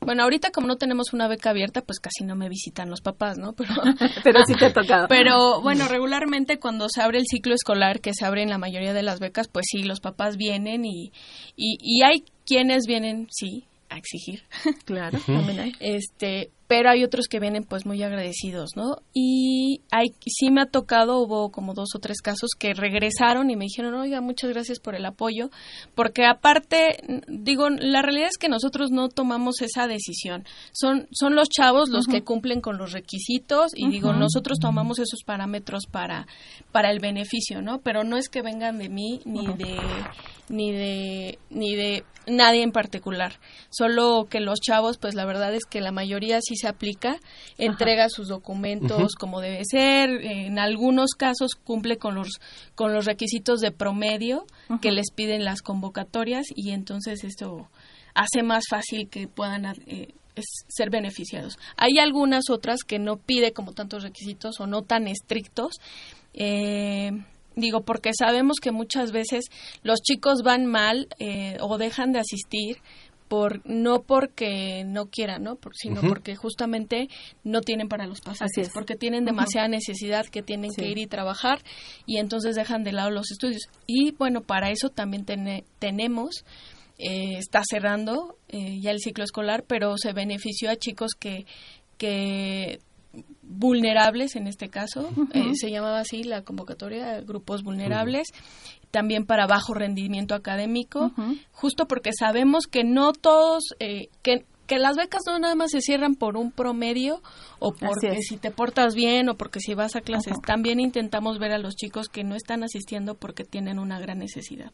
bueno, ahorita como no tenemos una beca abierta, pues casi no me visitan los papás, ¿no? Pero, pero sí te ha tocado. Pero bueno, regularmente cuando se abre el ciclo escolar, que se abre en la mayoría de las becas, pues sí, los papás vienen y, y, y hay quienes vienen, sí, a exigir. Claro, también hay. Este, pero hay otros que vienen pues muy agradecidos, ¿no? Y hay, sí me ha tocado, hubo como dos o tres casos que regresaron y me dijeron, oiga, muchas gracias por el apoyo, porque aparte, digo, la realidad es que nosotros no tomamos esa decisión, son, son los chavos los uh -huh. que cumplen con los requisitos y uh -huh. digo, nosotros tomamos esos parámetros para, para el beneficio, ¿no? Pero no es que vengan de mí ni uh -huh. de ni de ni de nadie en particular solo que los chavos pues la verdad es que la mayoría sí se aplica entrega Ajá. sus documentos uh -huh. como debe ser en algunos casos cumple con los con los requisitos de promedio uh -huh. que les piden las convocatorias y entonces esto hace más fácil que puedan eh, ser beneficiados. Hay algunas otras que no pide como tantos requisitos o no tan estrictos. Eh, Digo, porque sabemos que muchas veces los chicos van mal eh, o dejan de asistir por no porque no quieran, ¿no? Por, sino uh -huh. porque justamente no tienen para los pasajes, porque tienen demasiada uh -huh. necesidad que tienen sí. que ir y trabajar y entonces dejan de lado los estudios. Y bueno, para eso también ten tenemos eh, está cerrando eh, ya el ciclo escolar, pero se benefició a chicos que que vulnerables en este caso, uh -huh. eh, se llamaba así la convocatoria, grupos vulnerables, uh -huh. También para bajo rendimiento académico, uh -huh. justo porque sabemos que no todos, eh, que que las becas no nada más se cierran por un promedio o porque si te portas bien o porque si vas a clases. También intentamos ver a los chicos que no están asistiendo porque tienen una gran necesidad.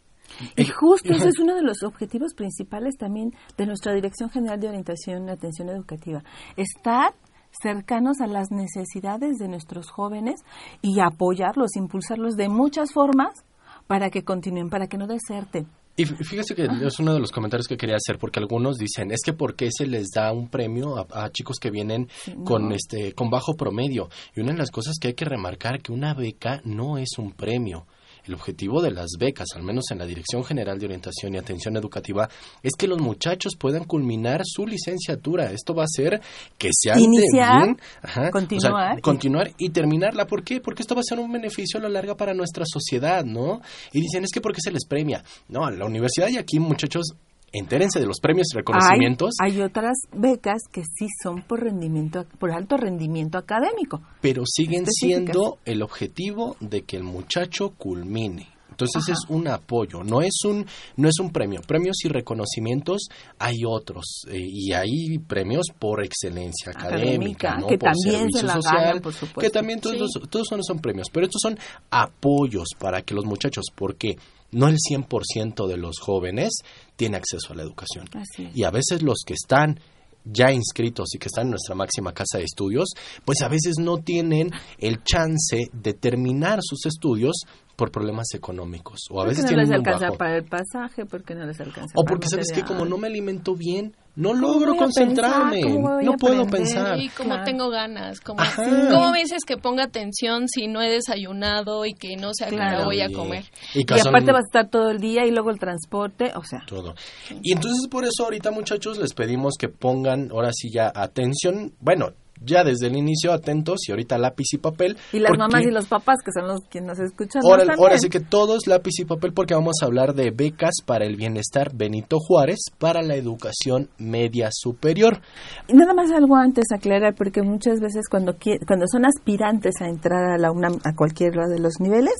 Y justo ese es uno de los objetivos principales también de nuestra Dirección General de Orientación y Atención Educativa. Estar cercanos a las necesidades de nuestros jóvenes y apoyarlos, impulsarlos de muchas formas para que continúen, para que no deserten. Y fíjese que es uno de los comentarios que quería hacer porque algunos dicen es que por qué se les da un premio a, chicos que vienen con este con bajo promedio y una de las cosas que hay que remarcar que una beca no es un premio el objetivo de las becas, al menos en la Dirección General de Orientación y Atención Educativa, es que los muchachos puedan culminar su licenciatura. Esto va a ser que se Iniciar, bien, continuar. continuar y terminarla. ¿Por qué? Porque esto va a ser un beneficio a la larga para nuestra sociedad, ¿no? Y dicen, es que ¿por qué se les premia? No, la universidad y aquí, muchachos, entérense de los premios y reconocimientos. Hay, otras becas que sí son por rendimiento, por alto rendimiento académico. Pero siguen siendo el objetivo de que el muchacho culmine. Entonces es un apoyo, no es un no es un premio. Premios y reconocimientos hay otros eh, y hay premios por excelencia académica, ¿no? que por también se la social, por supuesto. que también todos, todos son, son premios, pero estos son apoyos para que los muchachos, porque no el 100% de los jóvenes tiene acceso a la educación. Y a veces los que están ya inscritos y que están en nuestra máxima casa de estudios, pues a veces no tienen el chance de terminar sus estudios por problemas económicos o a veces no les alcanza para el pasaje porque no les alcanza o porque sabes que como no me alimento bien no logro concentrarme, no puedo pensar. Y como tengo ganas, como, ¿cómo me dices que ponga atención si no he desayunado y que no sé a qué voy a comer? Y, aparte vas a estar todo el día y luego el transporte, o sea. Todo. Y entonces por eso ahorita muchachos les pedimos que pongan ahora sí ya atención, bueno, ya desde el inicio atentos y ahorita lápiz y papel. Y las mamás y los papás que son los que nos escuchan. Ahora, ahora sí que todos lápiz y papel porque vamos a hablar de becas para el bienestar Benito Juárez para la educación media superior. Y nada más algo antes aclarar porque muchas veces cuando cuando son aspirantes a entrar a la UNAM a cualquiera de los niveles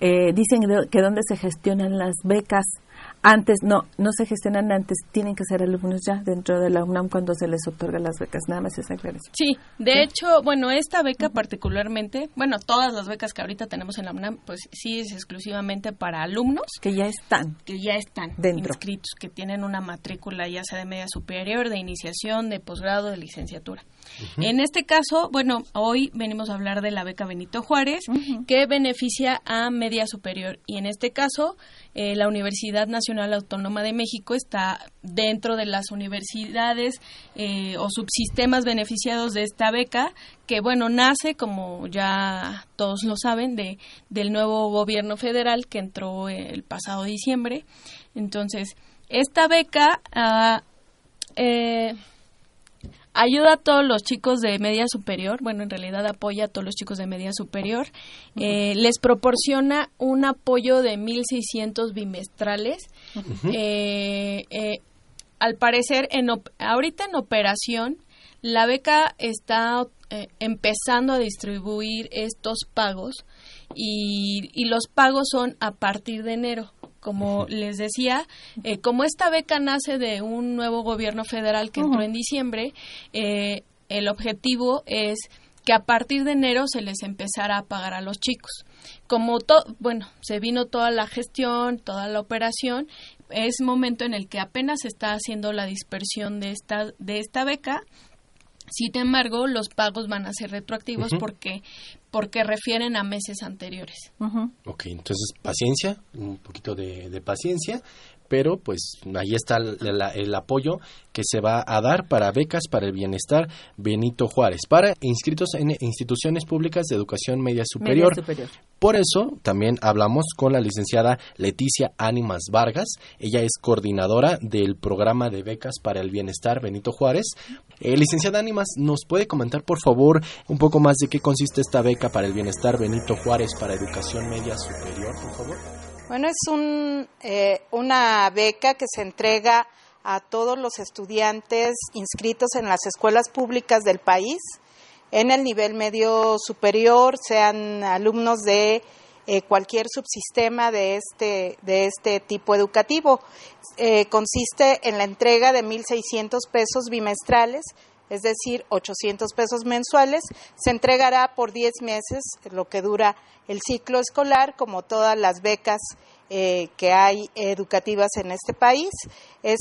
eh, dicen que dónde se gestionan las becas antes, no, no se gestionan antes, tienen que ser alumnos ya dentro de la UNAM cuando se les otorga las becas, nada más esa aclaración. Sí, de hecho, bueno, esta beca particularmente, bueno, todas las becas que ahorita tenemos en la UNAM, pues sí es exclusivamente para alumnos. Que ya están. Que ya están dentro. inscritos, que tienen una matrícula ya sea de media superior, de iniciación, de posgrado, de licenciatura. En este caso, bueno, hoy venimos a hablar de la beca Benito Juárez, que beneficia a media superior. Y en este caso, eh, la Universidad Nacional Autónoma de México está dentro de las universidades eh, o subsistemas beneficiados de esta beca, que bueno, nace, como ya todos lo saben, de, del nuevo gobierno federal que entró el pasado diciembre. Entonces, esta beca... Ah, eh, ayuda a todos los chicos de media superior, bueno, en realidad apoya a todos los chicos de media superior, eh, les proporciona un apoyo de 1.600 bimestrales. Eh, eh, al parecer, en ahorita en operación, la beca está empezando a distribuir estos pagos y, y los pagos son a partir de enero como les decía, eh, como esta beca nace de un nuevo gobierno federal que entró en diciembre, eh, el objetivo es que a partir de enero se les empezara a pagar a los chicos. Como todo, bueno, se vino toda la gestión, toda la operación, es momento en el que apenas se está haciendo la dispersión de esta de esta beca. Sin embargo, los pagos van a ser retroactivos porque porque refieren a meses anteriores. Ok, entonces paciencia, un poquito de, de paciencia, pero pues ahí está el, apoyo que se va a dar para becas para el bienestar Benito Juárez, para inscritos en instituciones públicas de educación media superior. Por eso también hablamos con la licenciada Leticia Ánimas Vargas, ella es coordinadora del programa de becas para el bienestar Benito Juárez. Eh, licenciada Ánimas, ¿nos puede comentar por favor un poco más de qué consiste esta beca para el bienestar Benito Juárez para educación media superior, por favor? Bueno, es un, eh, una beca que se entrega a todos los estudiantes inscritos en las escuelas públicas del país en el nivel medio superior, sean alumnos de eh, cualquier subsistema de este, de este tipo educativo. Eh, consiste en la entrega de 1.600 pesos bimestrales, es decir, 800 pesos mensuales. Se entregará por 10 meses, lo que dura el ciclo escolar, como todas las becas eh, que hay educativas en este país. Es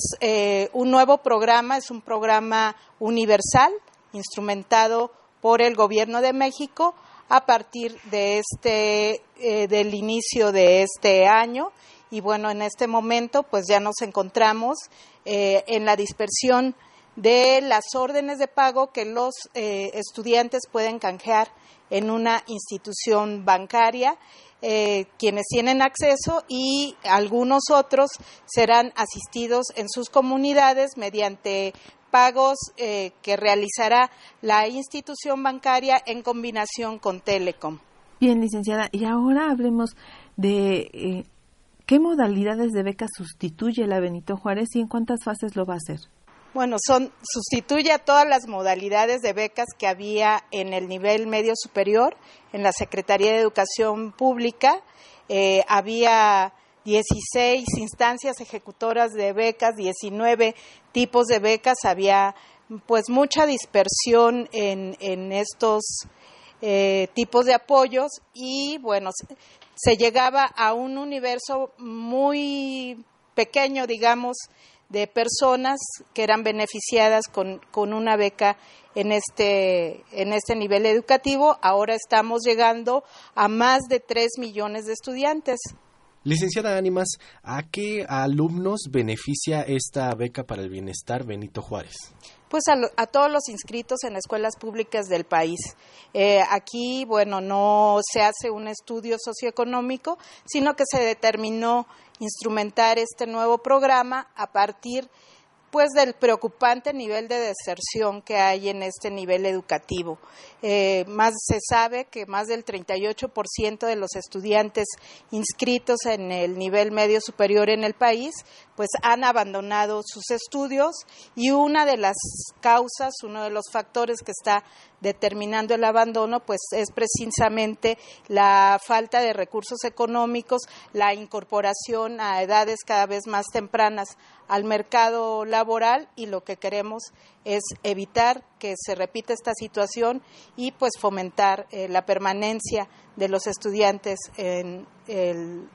un nuevo programa, es un programa universal, instrumentado por el Gobierno de México a partir de este eh, del inicio de este año y bueno en este momento pues ya nos encontramos eh, en la dispersión de las órdenes de pago que los eh, estudiantes pueden canjear en una institución bancaria quienes tienen acceso y algunos otros serán asistidos en sus comunidades mediante pagos eh, que realizará la institución bancaria en combinación con Telecom. Bien, licenciada, y ahora hablemos de eh, qué modalidades de beca sustituye la Benito Juárez y en cuántas fases lo va a hacer. Bueno, son sustituye a todas las modalidades de becas que había en el nivel medio superior en la Secretaría de Educación Pública. Eh, había 16 instancias ejecutoras de becas, 19 tipos de becas, había pues mucha dispersión en, en estos eh, tipos de apoyos y bueno, se llegaba a un universo muy pequeño, digamos, de personas que eran beneficiadas con, con una beca en este, en este nivel educativo. Ahora estamos llegando a más de 3 millones de estudiantes. Licenciada Ánimas, ¿a qué alumnos beneficia esta beca para el bienestar Benito Juárez? Pues a, todos los inscritos en escuelas públicas del país. Eh, aquí, bueno, no se hace un estudio socioeconómico, sino que se determinó instrumentar este nuevo programa a partir pues del preocupante nivel de deserción que hay en este nivel educativo. Eh, más se sabe que más del 38% de los estudiantes inscritos en el nivel medio superior en el país pues han abandonado sus estudios y una de las causas, uno de los factores que está determinando el abandono, pues es precisamente la falta de recursos económicos, la incorporación a edades cada vez más tempranas al mercado laboral y lo que queremos es evitar que se repita esta situación y pues fomentar eh, la permanencia de los estudiantes en el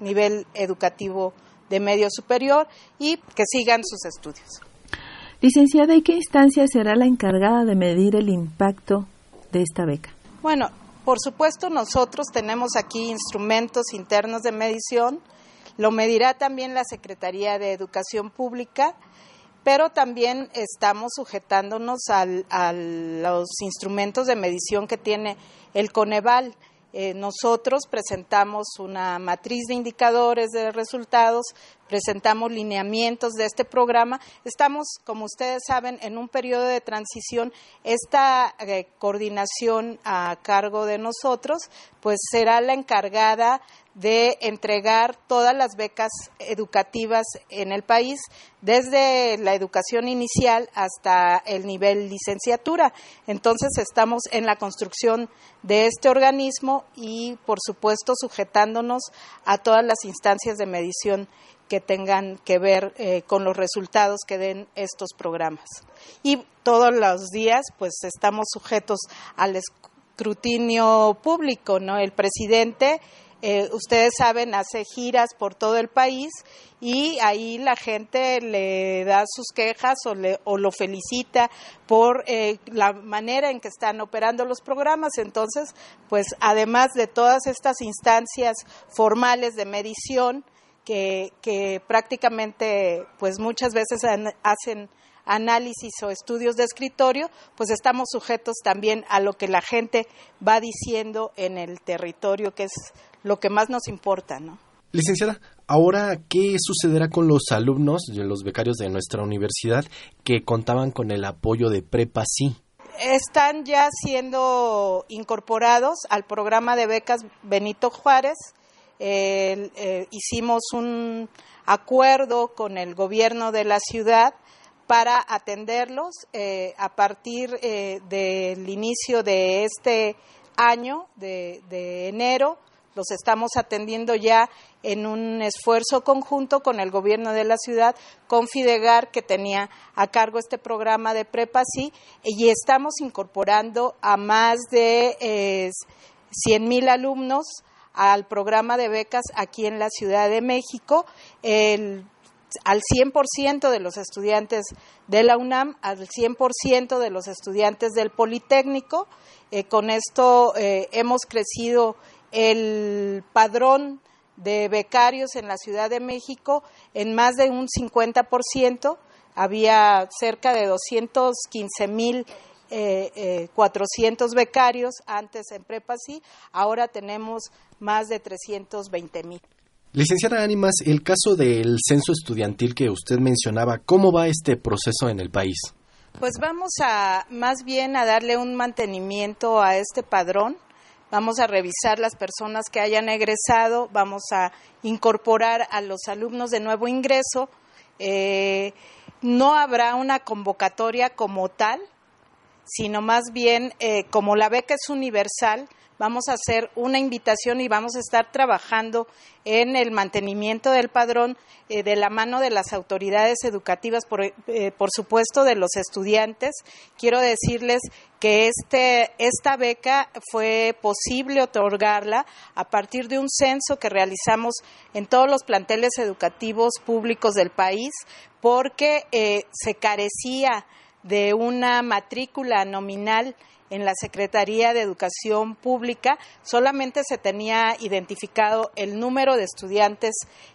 nivel educativo de medio superior y que sigan sus estudios. Licenciada, ¿y qué instancia será la encargada de medir el impacto de esta beca? Bueno, por supuesto nosotros tenemos aquí instrumentos internos de medición, lo medirá también la Secretaría de Educación Pública, pero también estamos sujetándonos a los instrumentos de medición que tiene el Coneval. Eh, nosotros presentamos una matriz de indicadores de resultados, presentamos lineamientos de este programa. Estamos, como ustedes saben, en un periodo de transición. Esta eh, coordinación a cargo de nosotros, pues será la encargada de entregar todas las becas educativas en el país, desde la educación inicial hasta el nivel licenciatura. Entonces estamos en la construcción de este organismo y, por supuesto, sujetándonos a todas las instancias de medición que tengan que ver eh, con los resultados que den estos programas. Y todos los días, pues, estamos sujetos al escrutinio público, ¿no? El presidente eh, ustedes saben, hace giras por todo el país y ahí la gente le da sus quejas o, le, o lo felicita por eh, la manera en que están operando los programas. Entonces, pues además de todas estas instancias formales de medición que, que prácticamente, pues muchas veces hacen análisis o estudios de escritorio, pues estamos sujetos también a lo que la gente va diciendo en el territorio, que es lo que más nos importa, ¿no? Licenciada, ahora, ¿qué sucederá con los alumnos, los becarios de nuestra universidad que contaban con el apoyo de Prepa Sí? Están ya siendo incorporados al programa de becas Benito Juárez. Eh, hicimos un acuerdo con el gobierno de la ciudad para atenderlos eh, a partir eh, del inicio de este año, de enero los estamos atendiendo ya en un esfuerzo conjunto con el gobierno de la ciudad, con Fidegar, que tenía a cargo este programa de Prepa Sí, y estamos incorporando a más de eh, 100 mil alumnos al programa de becas aquí en la Ciudad de México. El al 100% de los estudiantes de la UNAM, al 100% de los estudiantes del Politécnico. Eh, con esto eh, hemos crecido el padrón de becarios en la Ciudad de México en más de un 50%. Había cerca de 215 mil eh, 400 becarios antes en Prepa ahora tenemos más de 320 mil. Licenciada Ánimas, el caso del censo estudiantil que usted mencionaba, ¿cómo va este proceso en el país? Pues vamos a más bien a darle un mantenimiento a este padrón. Vamos a revisar las personas que hayan egresado, vamos a incorporar a los alumnos de nuevo ingreso. Eh, no habrá una convocatoria como tal, sino más bien eh, como la beca es universal, vamos a hacer una invitación y vamos a estar trabajando en el mantenimiento del padrón eh, de la mano de las autoridades educativas, por, eh, por, supuesto de los estudiantes. Quiero decirles que este, esta beca fue posible otorgarla a partir de un censo que realizamos en todos los planteles educativos públicos del país porque eh, se carecía de una matrícula nominal en la Secretaría de Educación Pública solamente se tenía identificado el número de estudiantes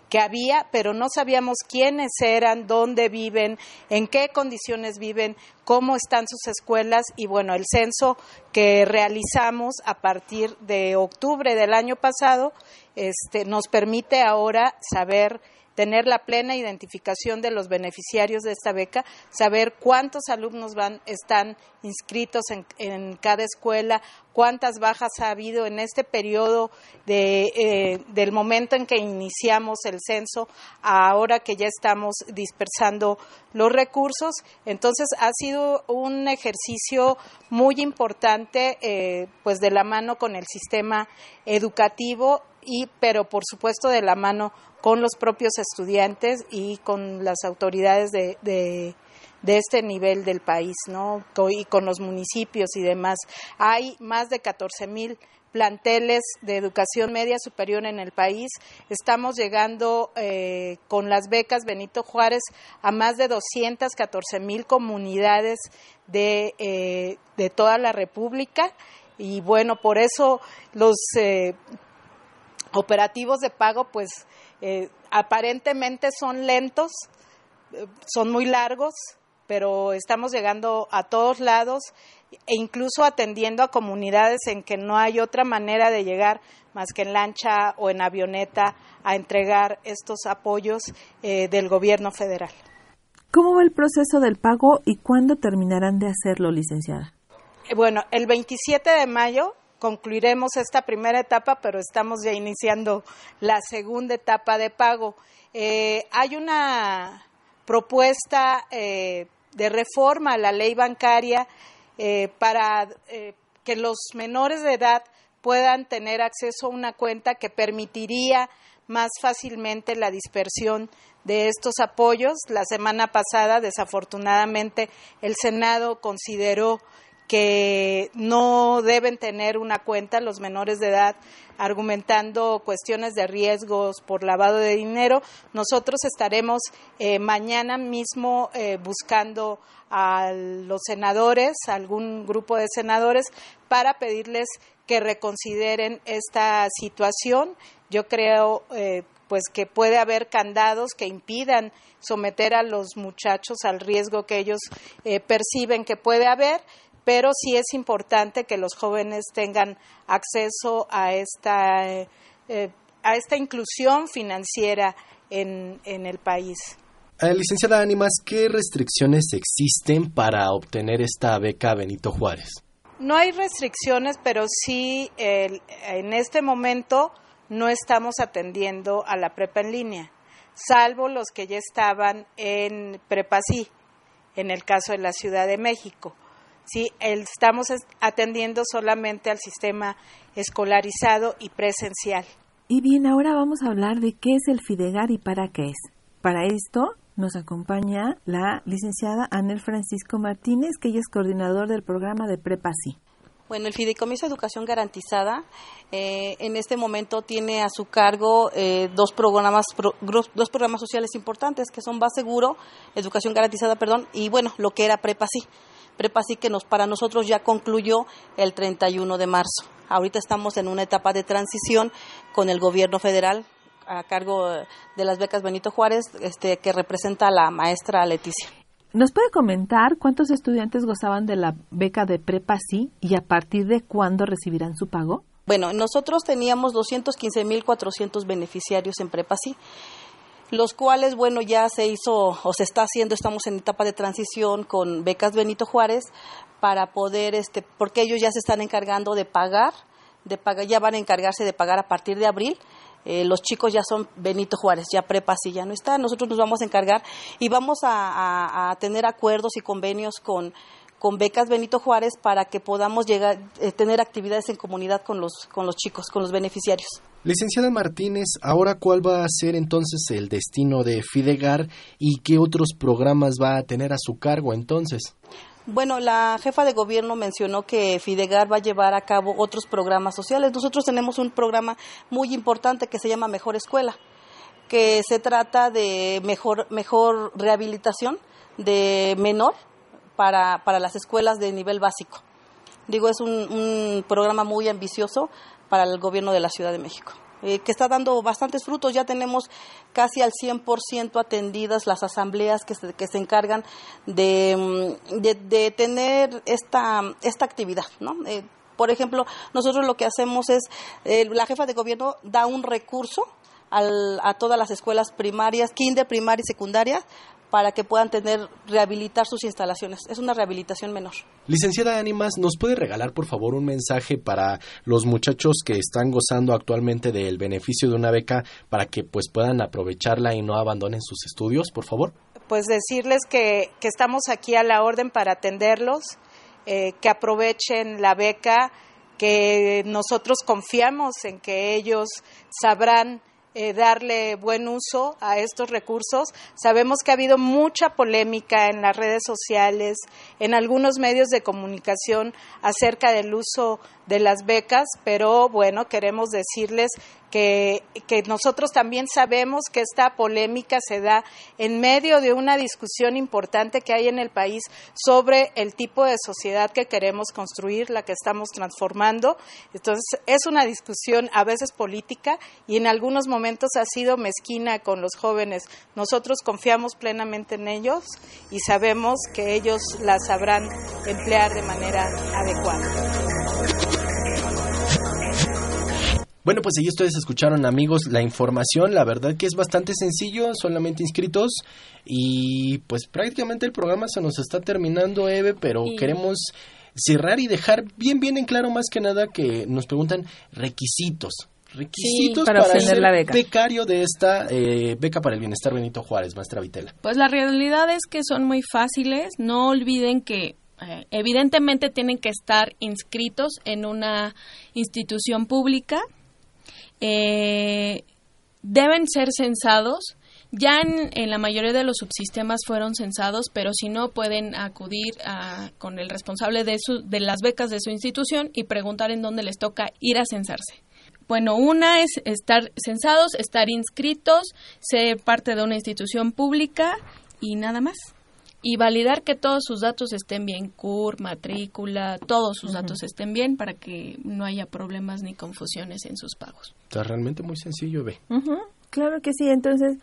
que había, pero no sabíamos quiénes eran, dónde viven, en qué condiciones viven, cómo están sus escuelas y bueno, el censo que realizamos a partir de octubre del año pasado este, nos permite ahora saber tener la plena identificación de los beneficiarios de esta beca, saber cuántos alumnos van, están inscritos en, cada escuela, cuántas bajas ha habido en este periodo de, eh, del momento en que iniciamos el censo, ahora que ya estamos dispersando los recursos. Entonces ha sido un ejercicio muy importante, eh, pues de la mano con el sistema educativo y, pero por supuesto de la mano con los propios estudiantes y con las autoridades de, de, este nivel del país, ¿no? Y con los municipios y demás. Hay más de 14 mil planteles de educación media superior en el país. Estamos llegando eh, con las becas Benito Juárez a más de 214 mil comunidades de, eh, de, toda la República. Y bueno, por eso los eh, operativos de pago, pues aparentemente son lentos, son muy largos, pero estamos llegando a todos lados e incluso atendiendo a comunidades en que no hay otra manera de llegar más que en lancha o en avioneta a entregar estos apoyos eh, del gobierno federal. ¿Cómo va el proceso del pago y cuándo terminarán de hacerlo, licenciada? Bueno, el 27 de mayo concluiremos esta primera etapa, pero estamos ya iniciando la segunda etapa de pago. Eh, hay una propuesta eh, de reforma a la ley bancaria eh, para que los menores de edad puedan tener acceso a una cuenta que permitiría más fácilmente la dispersión de estos apoyos. La semana pasada, desafortunadamente, el Senado consideró que no deben tener una cuenta los menores de edad argumentando cuestiones de riesgos por lavado de dinero. Nosotros estaremos eh, mañana mismo eh, buscando a los senadores, a algún grupo de senadores, para pedirles que reconsideren esta situación. Yo creo eh, pues que puede haber candados que impidan someter a los muchachos al riesgo que ellos perciben que puede haber pero sí es importante que los jóvenes tengan acceso a esta, eh, eh, a esta inclusión financiera en, en el país. Eh, licenciada Ánimas, ¿qué restricciones existen para obtener esta beca Benito Juárez? No hay restricciones, pero sí en este momento no estamos atendiendo a la prepa en línea, salvo los que ya estaban en prepa sí, en el caso de la Ciudad de México Sí, estamos atendiendo solamente al sistema escolarizado y presencial. Y bien, ahora vamos a hablar de qué es el FIDEGAR y para qué es. Para esto nos acompaña la licenciada Anel Francisco Martínez, que ella es coordinador del programa de PREPASI. Bueno, el Fideicomiso de Educación Garantizada eh, en este momento tiene a su cargo eh, dos programas dos programas sociales importantes que son Base Seguro, Educación Garantizada, perdón, y bueno, lo que era PREPASI. PREPASI que nos para nosotros ya concluyó el 31 de marzo. Ahorita estamos en una etapa de transición con el gobierno federal a cargo de las becas Benito Juárez, este, que representa a la maestra Leticia. ¿Nos puede comentar cuántos estudiantes gozaban de la beca de Prepa Sí y a partir de cuándo recibirán su pago? Bueno, nosotros teníamos 215.400 beneficiarios en Prepa Sí, los cuales, bueno, ya se hizo o se está haciendo, estamos en etapa de transición con becas Benito Juárez para poder, este, porque ellos ya se están encargando de pagar, de pagar, ya van a encargarse de pagar a partir de abril eh, los chicos ya son Benito Juárez, ya prepa sí ya no está, nosotros nos vamos a encargar y vamos a, tener acuerdos y convenios con, con becas Benito Juárez para que podamos llegar eh, tener actividades en comunidad con los con los chicos, con los beneficiarios. Licenciada Martínez, ahora cuál va a ser entonces el destino de Fidegar y qué otros programas va a tener a su cargo entonces? Bueno, la jefa de gobierno mencionó que Fidegar va a llevar a cabo otros programas sociales. Nosotros tenemos un programa muy importante que se llama Mejor Escuela, que se trata de mejor, mejor rehabilitación de menor para, para las escuelas de nivel básico. Digo, es un, un programa muy ambicioso para el gobierno de la Ciudad de México. Eh, que está dando bastantes frutos. Ya tenemos casi al 100% atendidas las asambleas que se, que se encargan de, mm, tener esta, esta actividad. ¿no? Eh, por ejemplo, nosotros lo que hacemos es, eh, la jefa de gobierno da un recurso al, a todas las escuelas primarias, kinder, primaria y secundaria, para que puedan tener, rehabilitar sus instalaciones. Es una rehabilitación menor. Licenciada Ánimas, ¿nos puede regalar por favor un mensaje para los muchachos que están gozando actualmente del beneficio de una beca para que pues puedan aprovecharla y no abandonen sus estudios, por favor? Pues decirles que, que estamos aquí a la orden para atenderlos, eh, que aprovechen la beca, que nosotros confiamos en que ellos sabrán eh, darle buen uso a estos recursos. Sabemos que ha habido mucha polémica en las redes sociales, en algunos medios de comunicación acerca del uso de las becas, pero bueno, queremos decirles que, nosotros también sabemos que esta polémica se da en medio de una discusión importante que hay en el país sobre el tipo de sociedad que queremos construir, la que estamos transformando. Entonces, es una discusión a veces política y en algunos momentos ha sido mezquina con los jóvenes. Nosotros confiamos plenamente en ellos y sabemos que ellos la sabrán emplear de manera adecuada. Bueno, pues ahí ustedes escucharon amigos la información, la verdad que es bastante sencillo, solamente inscritos y pues prácticamente el programa se nos está terminando, Eve, pero queremos cerrar y dejar bien bien en claro más que nada que nos preguntan requisitos. Requisitos para, ser la beca. becario de esta eh, beca para el bienestar Benito Juárez, maestra Vitela. Pues la realidad es que son muy fáciles. No olviden que eh, evidentemente tienen que estar inscritos en una institución pública eh, deben ser censados. Ya en, la mayoría de los subsistemas fueron censados, pero si no pueden acudir con el responsable de, su, de las becas de su institución y preguntar en dónde les toca ir a censarse. Bueno, una es estar censados, estar inscritos, ser parte de una institución pública y nada más y validar que todos sus datos estén bien, CUR, matrícula, todos sus datos estén bien para que no haya problemas ni confusiones en sus pagos. Está realmente muy sencillo, ve. Claro que sí, entonces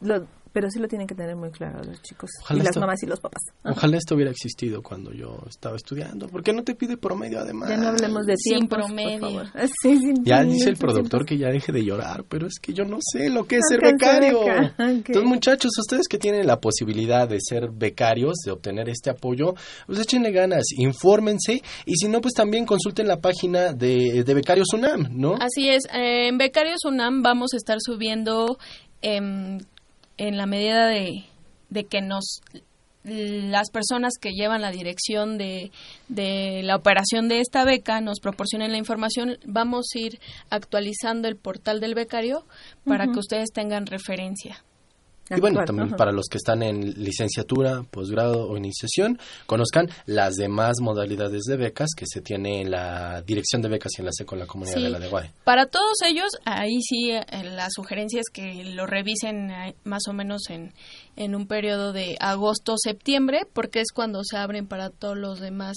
lo, pero sí lo tienen que tener muy claro los chicos y las mamás y los papás. Ojalá esto hubiera existido cuando yo estaba estudiando. ¿Por qué no te pide promedio además? Ya no hablemos de tiempo, promedio. ya dice el productor que ya deje de llorar, pero es que yo no sé lo que es ser becario. Entonces, muchachos, ustedes que tienen la posibilidad de ser becarios, de obtener este apoyo, pues échenle ganas, infórmense y si no, pues también consulten la página de, de Becarios UNAM, ¿no? Así es, en Becarios UNAM vamos a estar subiendo... Eh, en la medida de, que nos las personas que llevan la dirección de, de la operación de esta beca nos proporcionen la información, vamos a ir actualizando el portal del becario para que ustedes tengan referencia. Y bueno, también para los que están en licenciatura, posgrado o iniciación, conozcan las demás modalidades de becas que se tiene en la dirección de becas y enlace con la comunidad Sí. de la de Guay. Para todos ellos, ahí sí, eh, la sugerencia es que lo revisen eh, más o menos en, en un periodo de agosto-septiembre, porque es cuando se abren para todos los demás,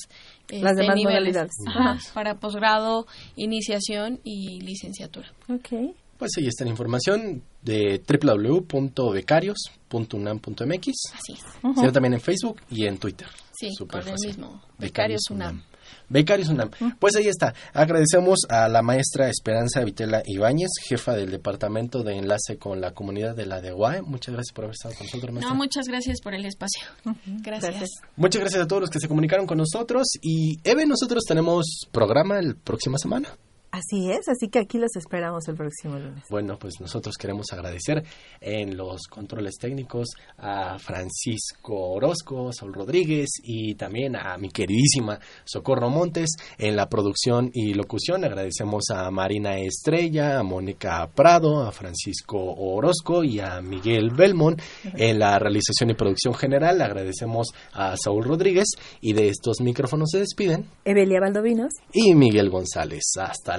Las este, demás niveles. modalidades. Ajá, Ajá. para posgrado, iniciación y licenciatura. Ok. Pues ahí está la información de www.becarios.unam.mx. Así es. Sino también en Facebook y en Twitter. Sí, Súper con el mismo. Becarios UNAM. Becarios UNAM. Pues ahí está. Agradecemos a la maestra Esperanza Vitela Ibáñez, jefa del Departamento de Enlace con la Comunidad de la de UAE. Muchas gracias por haber estado con nosotros, maestra. No, muchas gracias por el espacio. Gracias. Muchas gracias a todos los que se comunicaron con nosotros. Y Eve, nosotros tenemos programa el próxima semana. Así es, así que aquí los esperamos el próximo lunes. Bueno, pues nosotros queremos agradecer en los controles técnicos a Francisco Orozco, Saúl Rodríguez y también a mi queridísima Socorro Montes en la producción y locución. Agradecemos a Marina Estrella, a Mónica Prado, a Francisco Orozco y a Miguel Belmont en la realización y producción general. Agradecemos a Saúl Rodríguez y de estos micrófonos se despiden Evelia Valdovinos. y Miguel González. Hasta